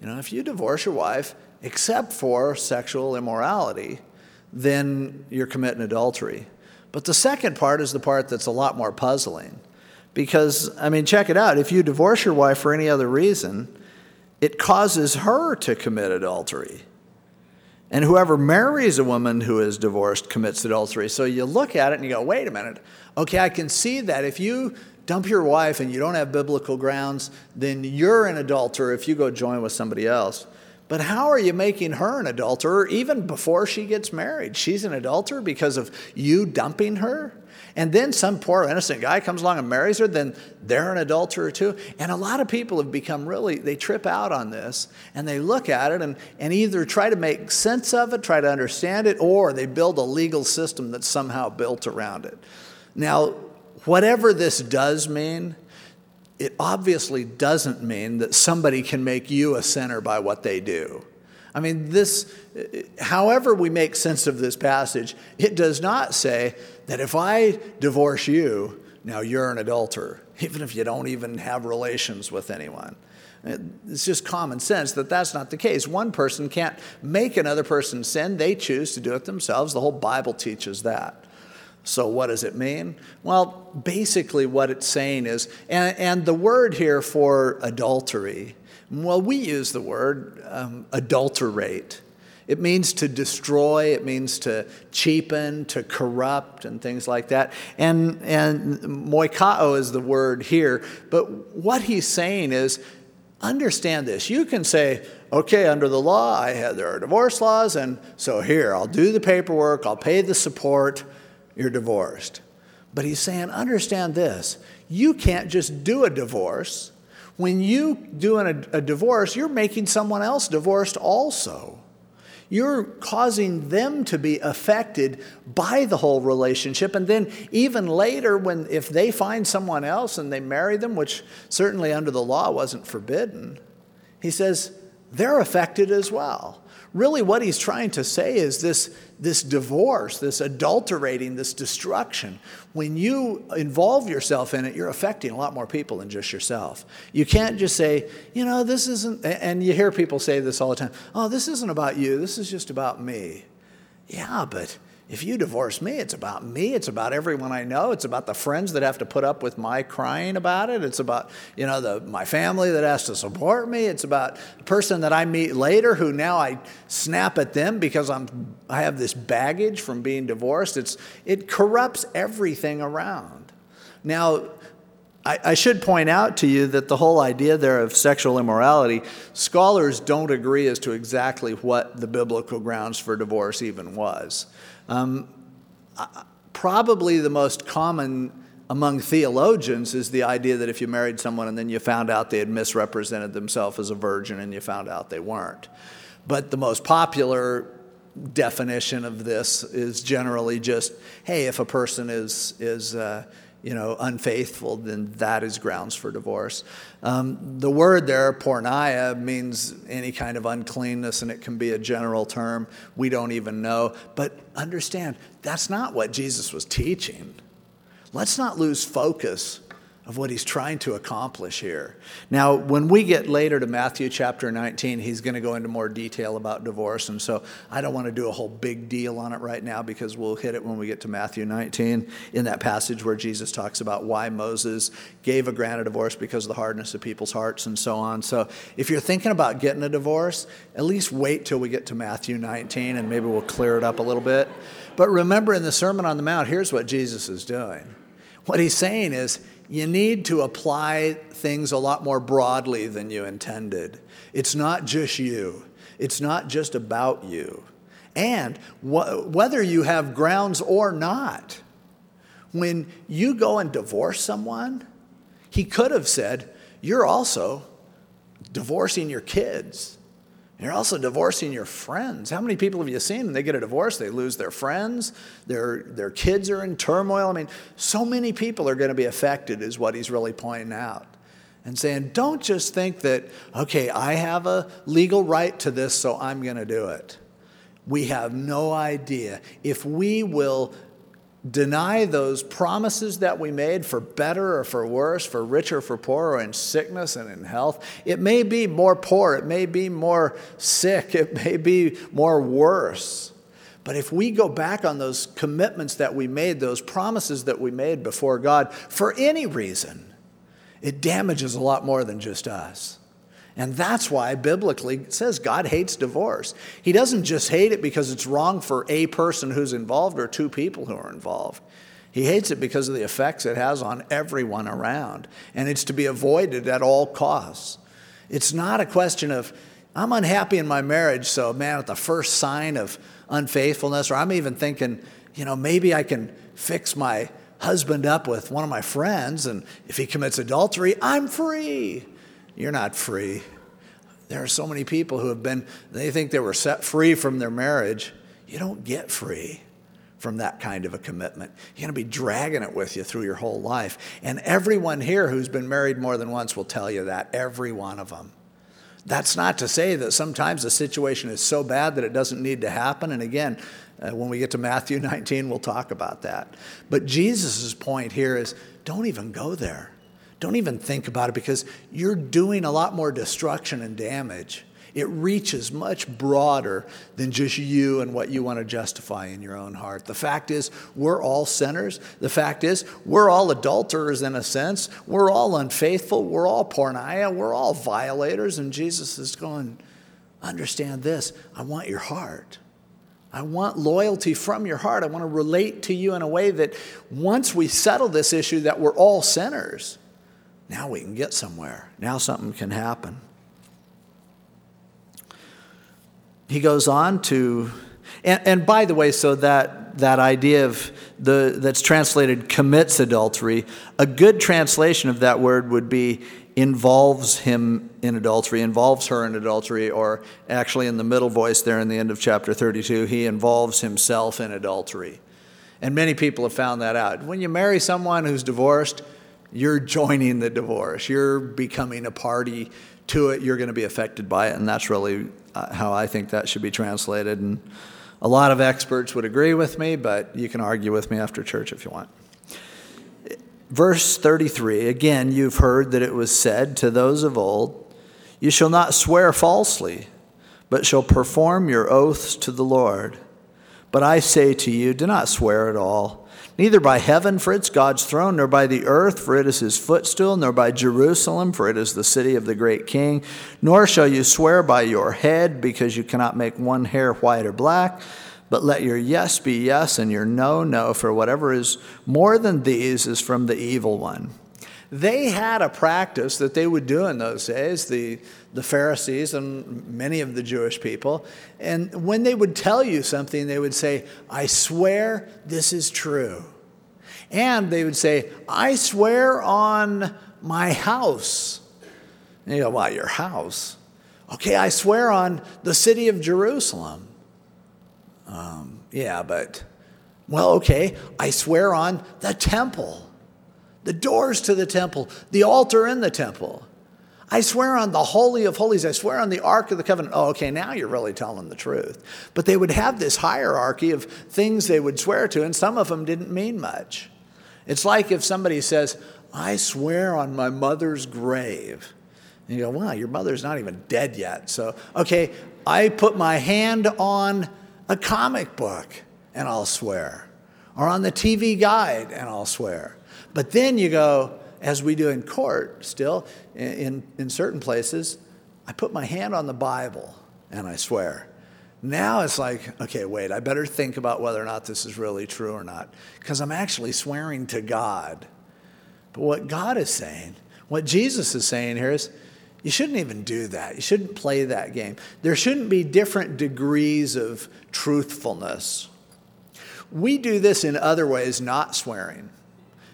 You know, if you divorce your wife, except for sexual immorality, then you're committing adultery. But the second part is the part that's a lot more puzzling. Because, I mean, check it out. If you divorce your wife for any other reason, it causes her to commit adultery. And whoever marries a woman who is divorced commits adultery. So you look at it and you go, wait a minute. Okay, I can see that if you dump your wife and you don't have biblical grounds, then you're an adulterer if you go join with somebody else. But how are you making her an adulterer even before she gets married? She's an adulterer because of you dumping her? And then some poor innocent guy comes along and marries her, then they're an adulterer too. And a lot of people have become really, they trip out on this and they look at it and, and either try to make sense of it, try to understand it, or they build a legal system that's somehow built around it. Now, whatever this does mean, it obviously doesn't mean that somebody can make you a sinner by what they do. I mean, this, uh, however we make sense of this passage, it does not say that if I divorce you, now you're an adulterer, even if you don't even have relations with anyone. Uh, it's just common sense that that's not the case. One person can't make another person sin, they choose to do it themselves. The whole Bible teaches that. So, what does it mean? Well, basically, what it's saying is, and, and the word here for adultery well, we use the word um, adulterate. It means to destroy, it means to cheapen, to corrupt, and things like that. And, and moikao is the word here. But what he's saying is understand this. You can say, okay, under the law, I have, there are divorce laws, and so here, I'll do the paperwork, I'll pay the support, you're divorced. But he's saying, understand this. You can't just do a divorce when you do a, a divorce, you're making someone else divorced also. You're causing them to be affected by the whole relationship. And then, even later, when if they find someone else and they marry them, which certainly under the law wasn't forbidden, he says they're affected as well really what he's trying to say is this, this divorce, this adulterating, this destruction. When you involve yourself in it, you're affecting a lot more people than just yourself. You can't just say, you know, this isn't, and you hear people say this all the time oh, this isn't about you, this is just about me. Yeah, but if you divorce me, it's about me. It's about everyone I know. It's about the friends that have to put up with my crying about it. It's about, you know, the, my family that has to support me. It's about the person that I meet later who now I snap at them because I'm, I have this baggage from being divorced. It's, it corrupts everything around. Now, I, I should point out to you that the whole idea there of sexual immorality, scholars don't agree as to exactly what the biblical grounds for divorce even was. Um, probably the most common among theologians is the idea that if you married someone and then you found out they had misrepresented themselves as a virgin and you found out they weren't. But the most popular definition of this is generally just hey, if a person is, is uh, you know, unfaithful, then that is grounds for divorce. Um, the word there, porneia, means any kind of uncleanness, and it can be a general term. We don't even know. But understand, that's not what Jesus was teaching. Let's not lose focus of what he's trying to accomplish here. Now, when we get later to Matthew chapter 19, he's going to go into more detail about divorce. And so I don't want to do a whole big deal on it right now because we'll hit it when we get to Matthew 19 in that passage where Jesus talks about why Moses gave a grant of divorce because of the hardness of people's hearts and so on. So if you're thinking about getting a divorce, at least wait till we get to Matthew 19 and maybe we'll clear it up a little bit. But remember in the Sermon on the Mount, here's what Jesus is doing. What he's saying is, you need to apply things a lot more broadly than you intended. It's not just you, it's not just about you. And wh- whether you have grounds or not, when you go and divorce someone, He could have said, You're also divorcing your kids. You're also divorcing your friends. How many people have you seen they get a divorce? They lose their friends, their, their kids are in turmoil. I mean, so many people are going to be affected, is what he's really pointing out. And saying, don't just think that, okay, I have a legal right to this, so I'm going to do it. We have no idea. If we will deny those promises that we made for better or for worse, for richer or for poorer, in sickness and in health. It may be more poor, it may be more sick, it may be more worse. But if we go back on those commitments that we made, those promises that we made before God, for any reason, it damages a lot more than just us. And that's why biblically says God hates divorce. He doesn't just hate it because it's wrong for a person who's involved or two people who are involved. He hates it because of the effects it has on everyone around. And it's to be avoided at all costs. It's not a question of, I'm unhappy in my marriage, so man, at the first sign of unfaithfulness, or I'm even thinking, you know, maybe I can fix my husband up with one of my friends, and if he commits adultery, I'm free. You're not free. There are so many people who have been, they think they were set free from their marriage. You don't get free from that kind of a commitment. You're going to be dragging it with you through your whole life. And everyone here who's been married more than once will tell you that, every one of them. That's not to say that sometimes the situation is so bad that it doesn't need to happen. And again, uh, when we get to Matthew 19, we'll talk about that. But Jesus' point here is don't even go there. Don't even think about it because you're doing a lot more destruction and damage. It reaches much broader than just you and what you want to justify in your own heart. The fact is, we're all sinners. The fact is, we're all adulterers in a sense. We're all unfaithful. We're all porneia. We're all violators. And Jesus is going, understand this. I want your heart. I want loyalty from your heart. I want to relate to you in a way that once we settle this issue that we're all sinners, now we can get somewhere. Now something can happen. He goes on to, and, and by the way, so that, that idea of the, that's translated commits adultery, a good translation of that word would be involves him in adultery, involves her in adultery, or actually in the middle voice there in the end of chapter 32, he involves himself in adultery. And many people have found that out. When you marry someone who's divorced, you're joining the divorce. You're becoming a party to it. You're going to be affected by it. And that's really uh, how I think that should be translated. And a lot of experts would agree with me, but you can argue with me after church if you want. Verse 33 again, you've heard that it was said to those of old, You shall not swear falsely, but shall perform your oaths to the Lord. But I say to you, do not swear at all neither by heaven, for it's God's throne, nor by the earth, for it is his footstool, nor by Jerusalem, for it is the city of the great king. Nor shall you swear by your head, because you cannot make one hair white or black. But let your yes be yes, and your no, no, for whatever is more than these is from the evil one. They had a practice that they would do in those days, the, the Pharisees and many of the Jewish people. And when they would tell you something, they would say, I swear this is true. And they would say, I swear on my house. And you go, Well, your house? Okay, I swear on the city of Jerusalem. Um, yeah, but, well, okay, I swear on the temple the doors to the temple, the altar in the temple. I swear on the Holy of Holies. I swear on the Ark of the Covenant. Oh, okay, now you're really telling the truth. But they would have this hierarchy of things they would swear to, and some of them didn't mean much. It's like if somebody says, I swear on my mother's grave. And you go, wow, your mother's not even dead yet. So, okay, I put my hand on a comic book and I'll swear, or on the TV guide and I'll swear. But then you go, as we do in court still, in, in certain places, I put my hand on the Bible and I swear. Now it's like, okay, wait, I better think about whether or not this is really true or not, because I'm actually swearing to God. But what God is saying, what Jesus is saying here is, you shouldn't even do that. You shouldn't play that game. There shouldn't be different degrees of truthfulness. We do this in other ways, not swearing.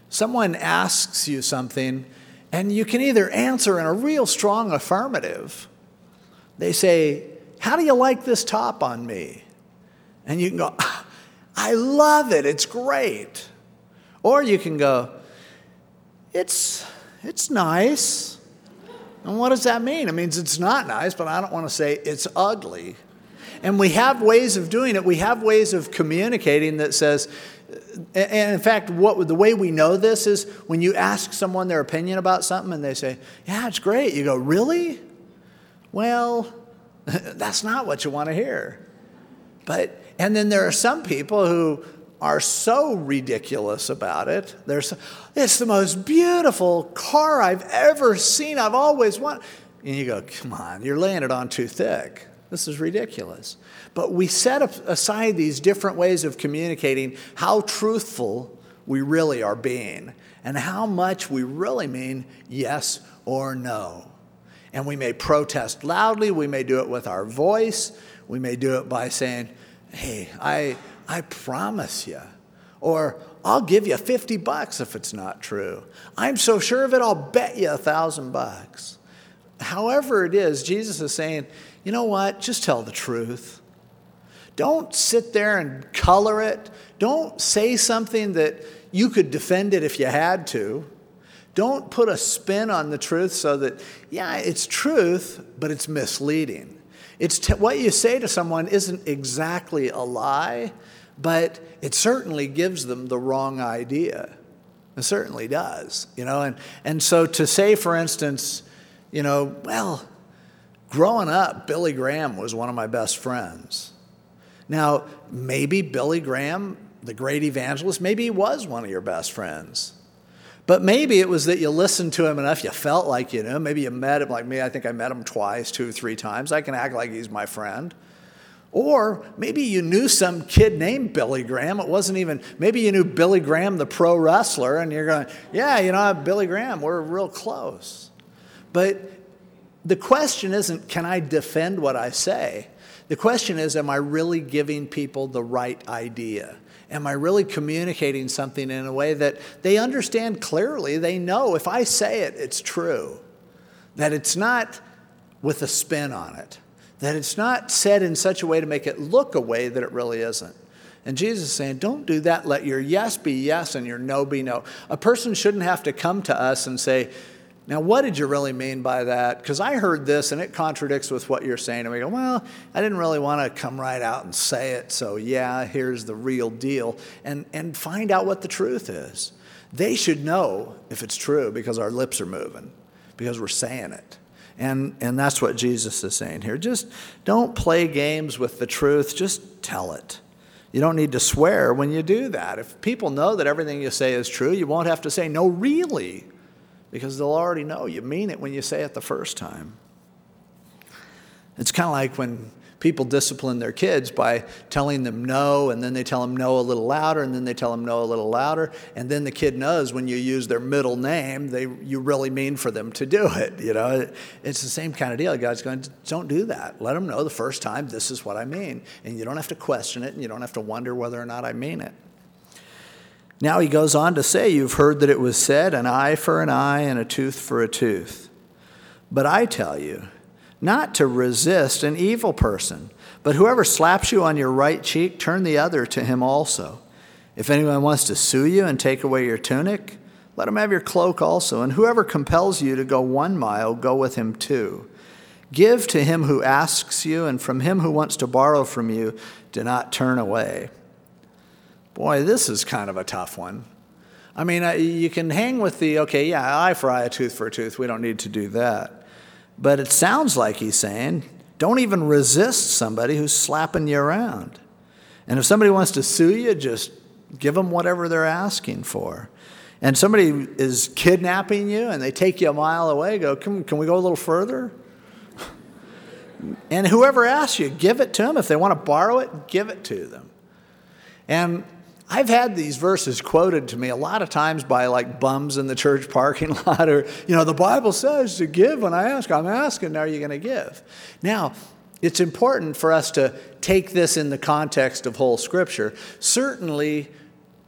Someone asks you something And you can either answer in a real strong affirmative. They say, How do you like this top on me? And you can go, ah, I love it, it's great. Or you can go, It's, it's nice. And what does that mean? It means it's not nice, but I don't want to say it's ugly. And we have ways of doing it. We have ways of communicating that says, and in fact, what the way we know this is when you ask someone their opinion about something and they say, "Yeah, it's great." You go, "Really?" Well, that's not what you want to hear. But and then there are some people who are so ridiculous about it. There's, it's the most beautiful car I've ever seen. I've always wanted. And you go, come on, you're laying it on too thick. This is ridiculous. But we set aside these different ways of communicating how truthful we really are being and how much we really mean yes or no. And we may protest loudly, we may do it with our voice, we may do it by saying, hey, I, I promise you. Or I'll give you 50 bucks if it's not true. I'm so sure of it, I'll bet you a thousand bucks. However, it is, Jesus is saying, you know what? Just tell the truth. Don't sit there and color it. Don't say something that you could defend it if you had to. Don't put a spin on the truth so that, yeah, it's truth, but it's misleading. It's t- what you say to someone isn't exactly a lie, but it certainly gives them the wrong idea. It certainly does, you know. And, and so to say, for instance, you know, well, growing up, Billy Graham was one of my best friends. Now, maybe Billy Graham, the great evangelist, maybe he was one of your best friends. But maybe it was that you listened to him enough, you felt like you knew. Maybe you met him like me. I think I met him twice, two, or three times. I can act like he's my friend. Or maybe you knew some kid named Billy Graham. It wasn't even, maybe you knew Billy Graham, the pro wrestler, and you're going, yeah, you know, Billy Graham, we're real close. But the question isn't, can I defend what I say? The question is, am I really giving people the right idea? Am I really communicating something in a way that they understand clearly? They know if I say it, it's true. That it's not with a spin on it. That it's not said in such a way to make it look a way that it really isn't. And Jesus is saying, don't do that. Let your yes be yes and your no be no. A person shouldn't have to come to us and say, now, what did you really mean by that? Because I heard this and it contradicts with what you're saying. And we go, well, I didn't really want to come right out and say it. So, yeah, here's the real deal. And, and find out what the truth is. They should know if it's true because our lips are moving, because we're saying it. And, and that's what Jesus is saying here. Just don't play games with the truth, just tell it. You don't need to swear when you do that. If people know that everything you say is true, you won't have to say, no, really because they'll already know you mean it when you say it the first time. It's kind of like when people discipline their kids by telling them no, and then they tell them no a little louder, and then they tell them no a little louder, and then the kid knows when you use their middle name, they, you really mean for them to do it. You know, it's the same kind of deal. God's going, don't do that. Let them know the first time this is what I mean, and you don't have to question it, and you don't have to wonder whether or not I mean it. Now he goes on to say, You've heard that it was said, an eye for an eye and a tooth for a tooth. But I tell you, not to resist an evil person, but whoever slaps you on your right cheek, turn the other to him also. If anyone wants to sue you and take away your tunic, let him have your cloak also. And whoever compels you to go one mile, go with him two. Give to him who asks you, and from him who wants to borrow from you, do not turn away. Boy, this is kind of a tough one. I mean, you can hang with the, okay, yeah, eye for eye, a tooth for a tooth. We don't need to do that. But it sounds like he's saying, don't even resist somebody who's slapping you around. And if somebody wants to sue you, just give them whatever they're asking for. And somebody is kidnapping you and they take you a mile away, go, can, can we go a little further? And whoever asks you, give it to them. If they want to borrow it, give it to them. And I've had these verses quoted to me a lot of times by like bums in the church parking lot, or, you know, the Bible says to give when I ask. I'm asking, are you going to give? Now, it's important for us to take this in the context of whole Scripture. Certainly,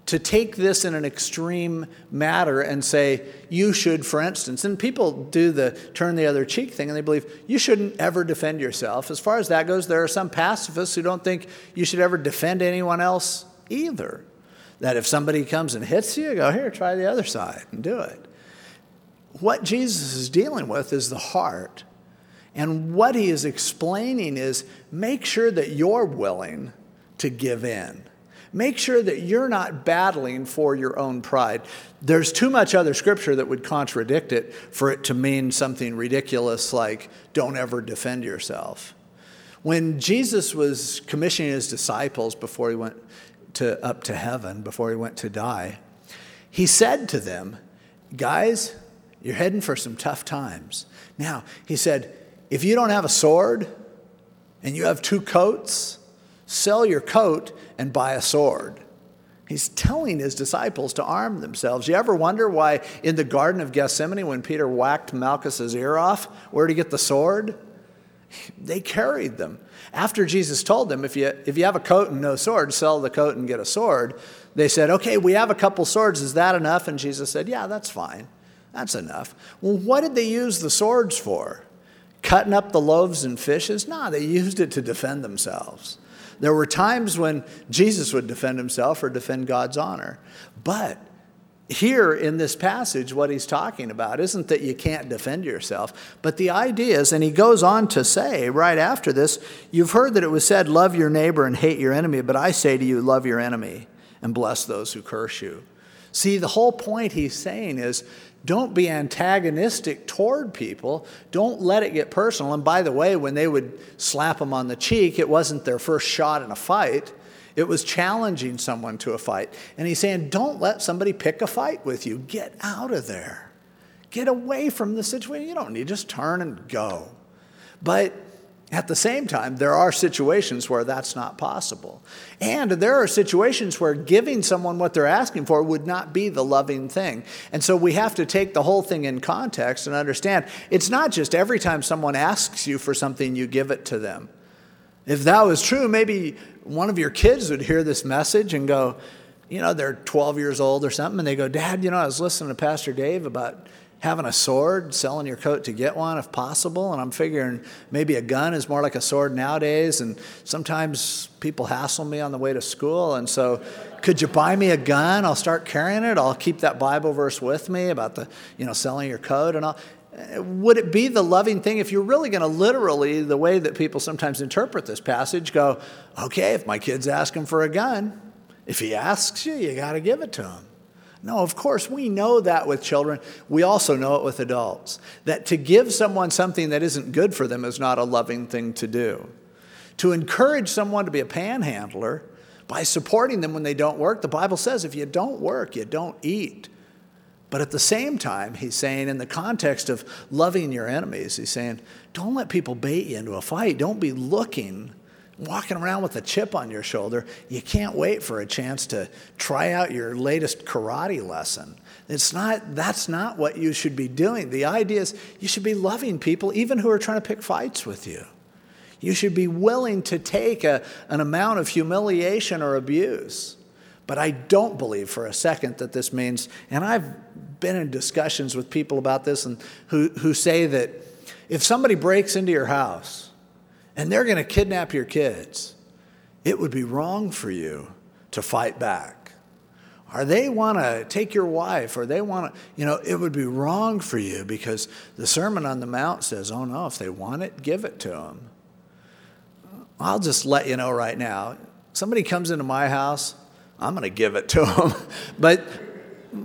to take this in an extreme matter and say, you should, for instance, and people do the turn the other cheek thing and they believe you shouldn't ever defend yourself. As far as that goes, there are some pacifists who don't think you should ever defend anyone else either. That if somebody comes and hits you, go, here, try the other side and do it. What Jesus is dealing with is the heart. And what he is explaining is make sure that you're willing to give in Make sure that you're not battling for your own pride. There's too much other scripture that would contradict it for it to mean something ridiculous like, don't ever defend yourself. When Jesus was commissioning his disciples before he went to, up to heaven, before he went to die, he said to them, Guys, you're heading for some tough times. Now, he said, if you don't have a sword and you have two coats, sell your coat and buy a sword. He's telling his disciples to arm themselves. You ever wonder why in the Garden of Gethsemane, when Peter whacked Malchus's ear off, where to get the sword? They carried them. After Jesus told them, if you, if you have a coat and no sword, sell the coat and get a sword, they said, Okay, we have a couple swords. Is that enough? And Jesus said, Yeah, that's fine. That's enough. Well, what did they use the swords for? Cutting up the loaves and fishes? No, they used it to defend themselves. There were times when Jesus would defend himself or defend God's honor. But here in this passage, what he's talking about isn't that you can't defend yourself, but the idea is, and he goes on to say right after this, you've heard that it was said, Love your neighbor and hate your enemy, but I say to you, love your enemy and bless those who curse you. See, the whole point he's saying is don't be antagonistic toward people. Don't let it get personal. And by the way, when they would slap them on the cheek, it wasn't their first shot in a fight. It was challenging someone to a fight. And he's saying, don't let somebody pick a fight with you. Get out of there. Get away from the situation. You don't need to just turn and go. But at the same time, there are situations where that's not possible. And there are situations where giving someone what they're asking for would not be the loving thing. And so we have to take the whole thing in context and understand it's not just every time someone asks you for something, you give it to them. If that was true, maybe one of your kids would hear this message and go, you know, they're 12 years old or something, and they go, Dad, you know, I was listening to Pastor Dave about having a sword, selling your coat to get one if possible. And I'm figuring maybe a gun is more like a sword nowadays. And sometimes people hassle me on the way to school. And so, could you buy me a gun? I'll start carrying it. I'll keep that Bible verse with me about the, you know, selling your coat and all. Would it be the loving thing if you're really going to literally, the way that people sometimes interpret this passage, go, okay, if my kid's asking for a gun, if he asks you, you got to give it to him. No, of course, we know that with children. We also know it with adults. That to give someone something that isn't good for them is not a loving thing to do. To encourage someone to be a panhandler by supporting them when they don't work, the Bible says if you don't work, you don't eat. But at the same time, he's saying, in the context of loving your enemies, he's saying, don't let people bait you into a fight. Don't be looking walking around with a chip on your shoulder, you can't wait for a chance to try out your latest karate lesson. It's not, that's not what you should be doing. The idea is you should be loving people, even who are trying to pick fights with you. You should be willing to take a, an amount of humiliation or abuse. But I don't believe for a second that this means, and I've been in discussions with people about this and who, who say that if somebody breaks into your house, and they're going to kidnap your kids, it would be wrong for you to fight back. Or they want to take your wife, or they want to, you know, it would be wrong for you because the Sermon on the Mount says, oh no, if they want it, give it to them. I'll just let you know right now somebody comes into my house, I'm going to give it to them. but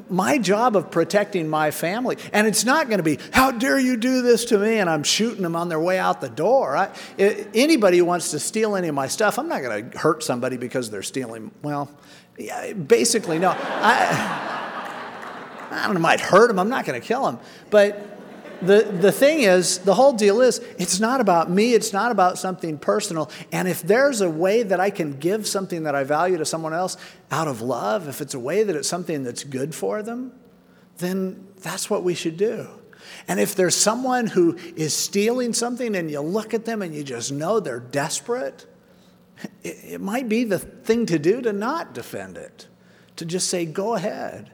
my job of protecting my family. And it's not going to be, how dare you do this to me? And I'm shooting them on their way out the door. I, anybody who wants to steal any of my stuff, I'm not going to hurt somebody because they're stealing. Well, yeah, basically, no. I, I don't know, might hurt them. I'm not going to kill them. But the, the thing is, the whole deal is, it's not about me, it's not about something personal. And if there's a way that I can give something that I value to someone else out of love, if it's a way that it's something that's good for them, then that's what we should do. And if there's someone who is stealing something and you look at them and you just know they're desperate, it, it might be the thing to do to not defend it to just say, go ahead.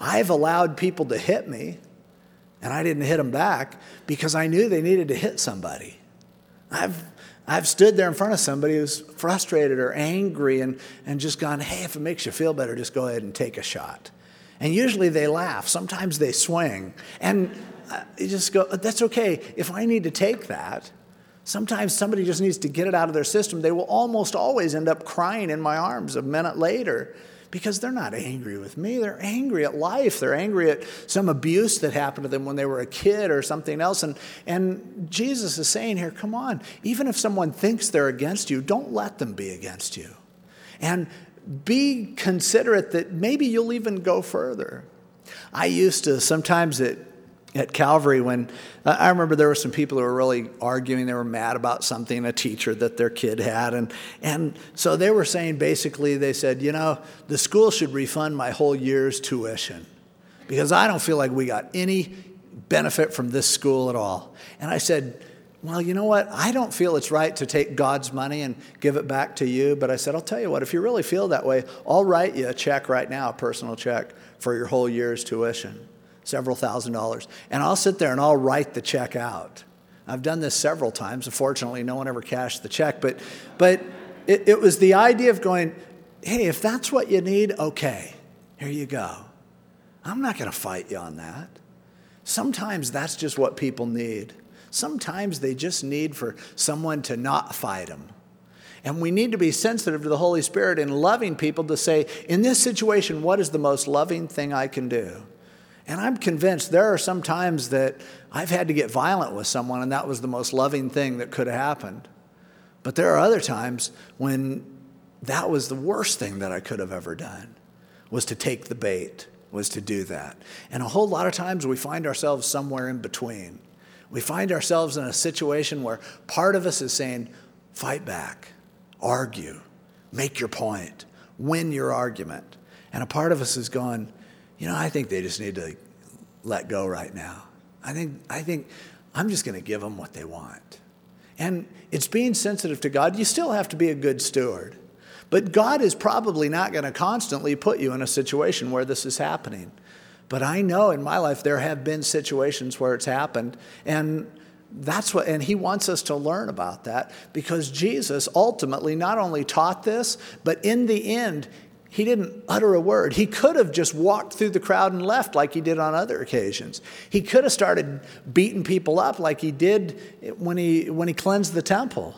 I've allowed people to hit me, and I didn't hit them back because I knew they needed to hit somebody. I've, I've stood there in front of somebody who's frustrated or angry and, and just gone, hey, if it makes you feel better, just go ahead and take a shot. And usually they laugh, sometimes they swing. And uh, you just go, that's okay. If I need to take that, sometimes somebody just needs to get it out of their system. They will almost always end up crying in my arms a minute later because they're not angry with me. They're angry at life. They're angry at some abuse that happened to them when they were a kid or something else. And, and Jesus is saying here, come on, even if someone thinks they're against you, don't let them be against you. And be considerate that maybe you'll even go further. I used to sometimes it at Calvary when I remember there were some people who were really arguing. They were mad about something, a teacher that their kid had. And, and so they were saying basically, they said, you know, the school should refund my whole year's tuition because I don't feel like we got any benefit from this school at all. And I said, well, you know what? I don't feel it's right to take God's money and give it back to you. But I said, I'll tell you what, if you really feel that way, I'll write you a check right now, a personal check for your whole year's tuition several thousand dollars. And I'll sit there and I'll write the check out. I've done this several times. Unfortunately, no one ever cashed the check. But, but it, it was the idea of going, hey, if that's what you need, okay, here you go. I'm not going to fight you on that. Sometimes that's just what people need. Sometimes they just need for someone to not fight them. And we need to be sensitive to the Holy Spirit in loving people to say, in this situation, what is the most loving thing I can do? And I'm convinced there are some times that I've had to get violent with someone, and that was the most loving thing that could have happened. But there are other times when that was the worst thing that I could have ever done, was to take the bait, was to do that. And a whole lot of times we find ourselves somewhere in between. We find ourselves in a situation where part of us is saying, fight back, argue, make your point, win your argument. And a part of us is going, you know, I think they just need to let go right now. I think, I think I'm just going to give them what they want. And it's being sensitive to God. You still have to be a good steward. But God is probably not going to constantly put you in a situation where this is happening. But I know in my life there have been situations where it's happened. And that's what, and he wants us to learn about that because Jesus ultimately not only taught this, but in the end, he didn't utter a word. He could have just walked through the crowd and left like he did on other occasions. He could have started beating people up like he did when he, when he cleansed the temple.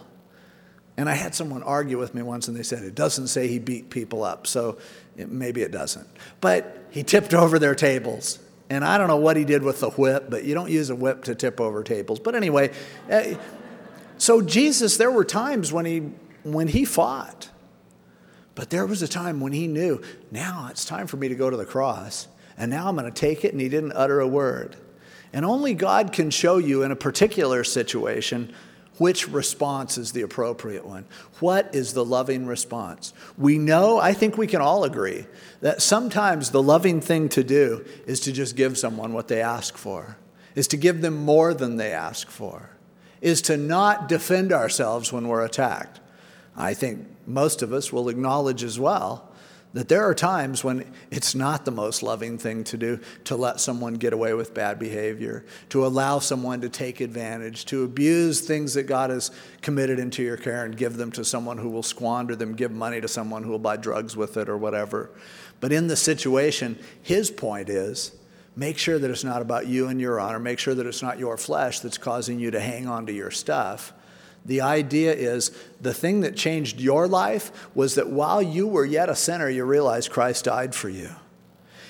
And I had someone argue with me once and they said, it doesn't say he beat people up, so it, maybe it doesn't. But he tipped over their tables. And I don't know what he did with the whip, but you don't use a whip to tip over tables. But anyway, uh, so Jesus, there were times when he, when he fought. But there was a time when he knew, now it's time for me to go to the cross, and now I'm going to take it, and he didn't utter a word. And only God can show you in a particular situation which response is the appropriate one. What is the loving response? We know, I think we can all agree, that sometimes the loving thing to do is to just give someone what they ask for, is to give them more than they ask for, is to not defend ourselves when we're attacked. I think most of us will acknowledge as well that there are times when it's not the most loving thing to do to let someone get away with bad behavior, to allow someone to take advantage, to abuse things that God has committed into your care and give them to someone who will squander them, give money to someone who will buy drugs with it or whatever. But in the situation, his point is make sure that it's not about you and your honor, make sure that it's not your flesh that's causing you to hang on to your stuff the idea is the thing that changed your life was that while you were yet a sinner, you realized Christ died for you.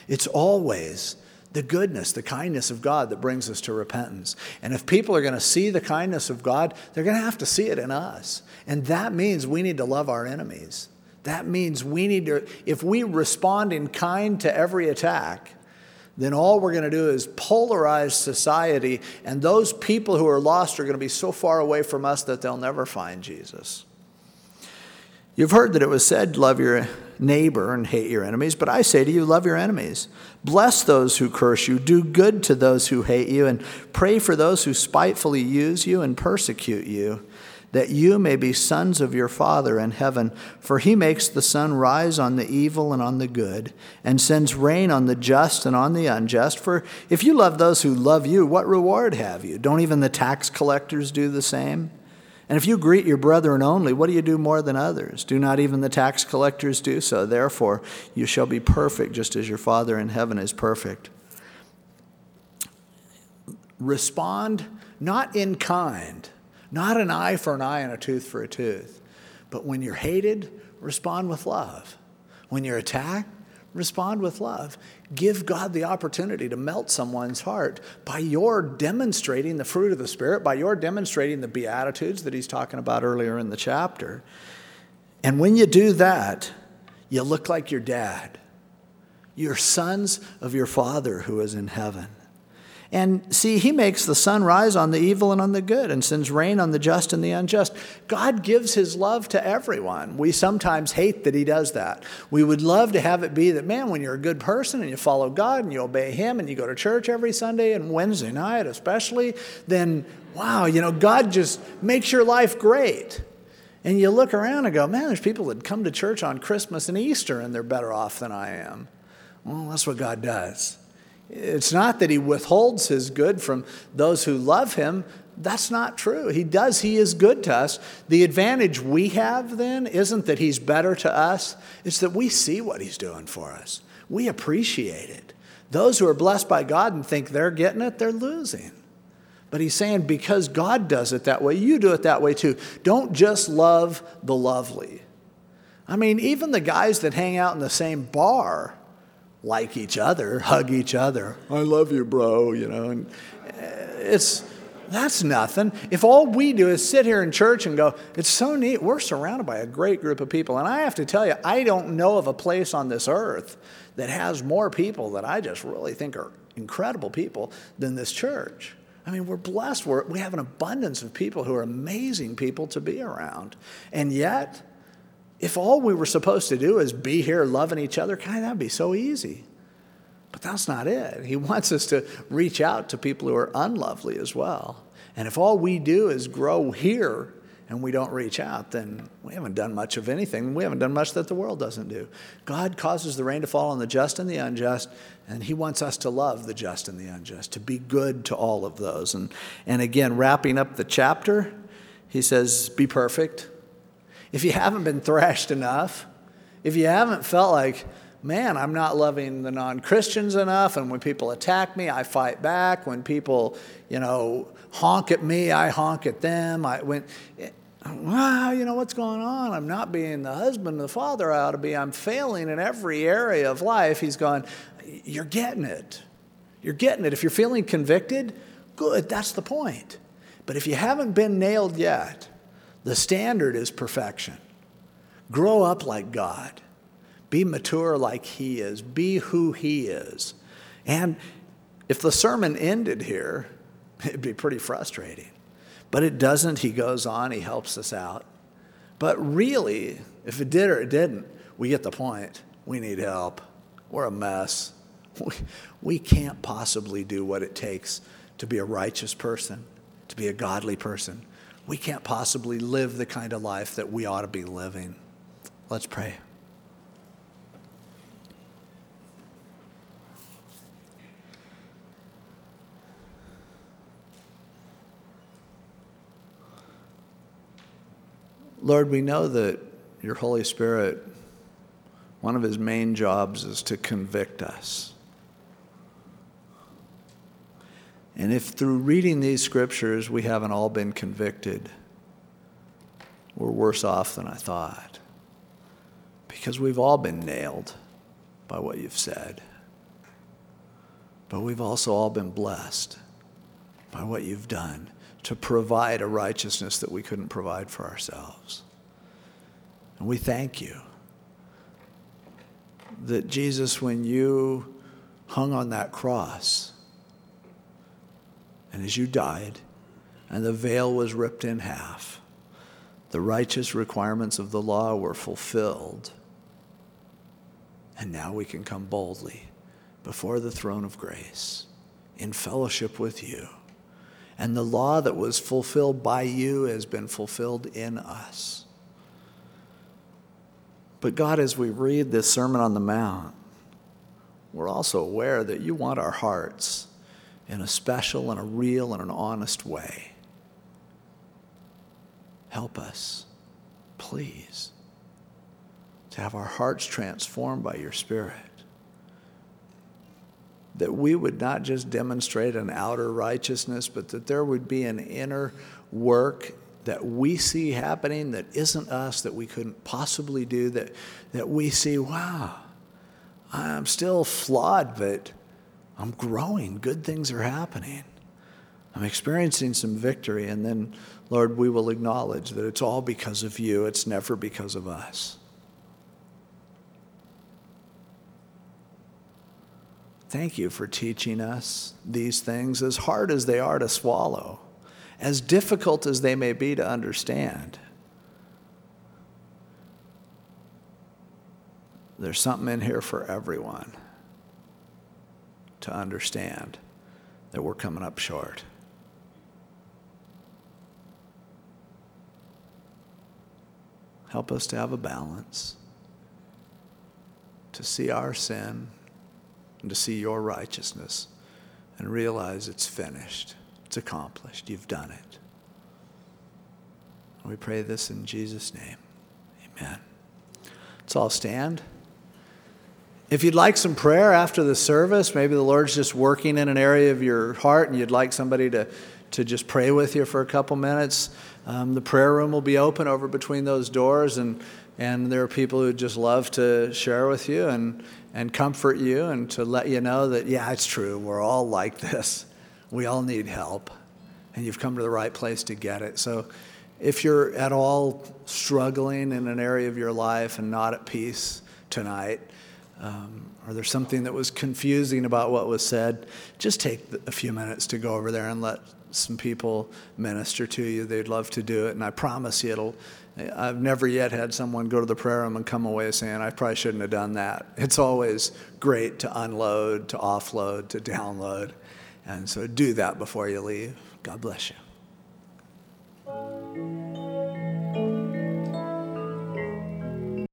It's always the goodness, the kindness of God that brings us to repentance. And if people are going to see the kindness of God, they're going to have to see it in us. And that means we need to love our enemies. That means we need to, if we respond in kind to every attack, then all we're going to do is polarize society, and those people who are lost are going to be so far away from us that they'll never find Jesus. You've heard that it was said, Love your neighbor and hate your enemies, but I say to you, love your enemies. Bless those who curse you, do good to those who hate you, and pray for those who spitefully use you and persecute you. That you may be sons of your Father in heaven. For he makes the sun rise on the evil and on the good, and sends rain on the just and on the unjust. For if you love those who love you, what reward have you? Don't even the tax collectors do the same? And if you greet your brethren only, what do you do more than others? Do not even the tax collectors do so? Therefore, you shall be perfect, just as your Father in heaven is perfect. Respond not in kind not an eye for an eye and a tooth for a tooth. But when you're hated, respond with love. When you're attacked, respond with love. Give God the opportunity to melt someone's heart by your demonstrating the fruit of the Spirit, by your demonstrating the Beatitudes that he's talking about earlier in the chapter. And when you do that, you look like your dad. You're sons of your Father who is in heaven. And see, he makes the sun rise on the evil and on the good and sends rain on the just and the unjust. God gives his love to everyone. We sometimes hate that he does that. We would love to have it be that, man, when you're a good person and you follow God and you obey him and you go to church every Sunday and Wednesday night especially, then wow, you know, God just makes your life great. And you look around and go, man, there's people that come to church on Christmas and Easter and they're better off than I am. Well, that's what God does. It's not that he withholds his good from those who love him. That's not true. He does. He is good to us. The advantage we have then isn't that he's better to us, it's that we see what he's doing for us. We appreciate it. Those who are blessed by God and think they're getting it, they're losing. But he's saying because God does it that way, you do it that way too. Don't just love the lovely. I mean, even the guys that hang out in the same bar like each other, hug each other. I love you, bro, you know. And uh, it's that's nothing. If all we do is sit here in church and go, it's so neat, we're surrounded by a great group of people. And I have to tell you, I don't know of a place on this earth that has more people that I just really think are incredible people than this church. I mean, we're blessed. We're, we have an abundance of people who are amazing people to be around. And yet, if all we were supposed to do is be here loving each other, kind that'd be so easy. But that's not it. He wants us to reach out to people who are unlovely as well. And if all we do is grow here and we don't reach out, then we haven't done much of anything. We haven't done much that the world doesn't do. God causes the rain to fall on the just and the unjust, and He wants us to love the just and the unjust, to be good to all of those. And, and again, wrapping up the chapter, He says, Be perfect if you haven't been thrashed enough, if you haven't felt like, man, I'm not loving the non Christians enough, and when people attack me, I fight back. When people, you know, honk at me, I honk at them. I, went, wow, you know, what's going on? I'm not being the husband, and the father I ought to be. I'm failing in every area of life. He's going, you're getting it. You're getting it. If you're feeling convicted, good, that's the point. But if you haven't been nailed yet, the standard is perfection. Grow up like God. Be mature like He is. Be who He is. And if the sermon ended here, it'd be pretty frustrating. But it doesn't. He goes on, He helps us out. But really, if it did or it didn't, we get the point. We need help. We're a mess. We, we can't possibly do what it takes to be a righteous person, to be a godly person we can't possibly live the kind of life that we ought to be living. Let's pray. Lord, we know that your Holy Spirit, one of his main jobs is to convict us. And if through reading these scriptures we haven't all been convicted, we're worse off than I thought. Because we've all been nailed by what you've said. But we've also all been blessed by what you've done to provide a righteousness that we couldn't provide for ourselves. And we thank you that Jesus, when you hung on that cross, and as you died, and the veil was ripped in half, the righteous requirements of the law were fulfilled. And now we can come boldly before the throne of grace in fellowship with you. And the law that was fulfilled by you has been fulfilled in us. But God, as we read this Sermon on the Mount, we're also aware that you want our hearts in a special and a real and an honest way. Help us, please, to have our hearts transformed by your Spirit. That we would not just demonstrate an outer righteousness, but that there would be an inner work that we see happening that isn't us, that we couldn't possibly do, that, that we see, wow, I'm still flawed, but I'm growing. Good things are happening. I'm experiencing some victory. And then, Lord, we will acknowledge that it's all because of you, it's never because of us. Thank you for teaching us these things, as hard as they are to swallow, as difficult as they may be to understand. There's something in here for everyone to understand that we're coming up short. Help us to have a balance, to see our sin and to see your righteousness and realize it's finished, it's accomplished, you've done it. we pray this in Jesus' name. Amen. Let's all stand. If you'd like some prayer after the service, maybe the Lord's just working in an area of your heart and you'd like somebody to, to just pray with you for a couple minutes, um, the prayer room will be open over between those doors, and, and there are people who just love to share with you and, and comfort you and to let you know that, yeah, it's true. We're all like this. We all need help, and you've come to the right place to get it. So if you're at all struggling in an area of your life and not at peace tonight, um, or there's something that was confusing about what was said, just take a few minutes to go over there and let some people minister to you. They'd love to do it, and I promise you it'll. I've never yet had someone go to the prayer room and come away saying, I probably shouldn't have done that. It's always great to unload, to offload, to download. And so do that before you leave. God bless you.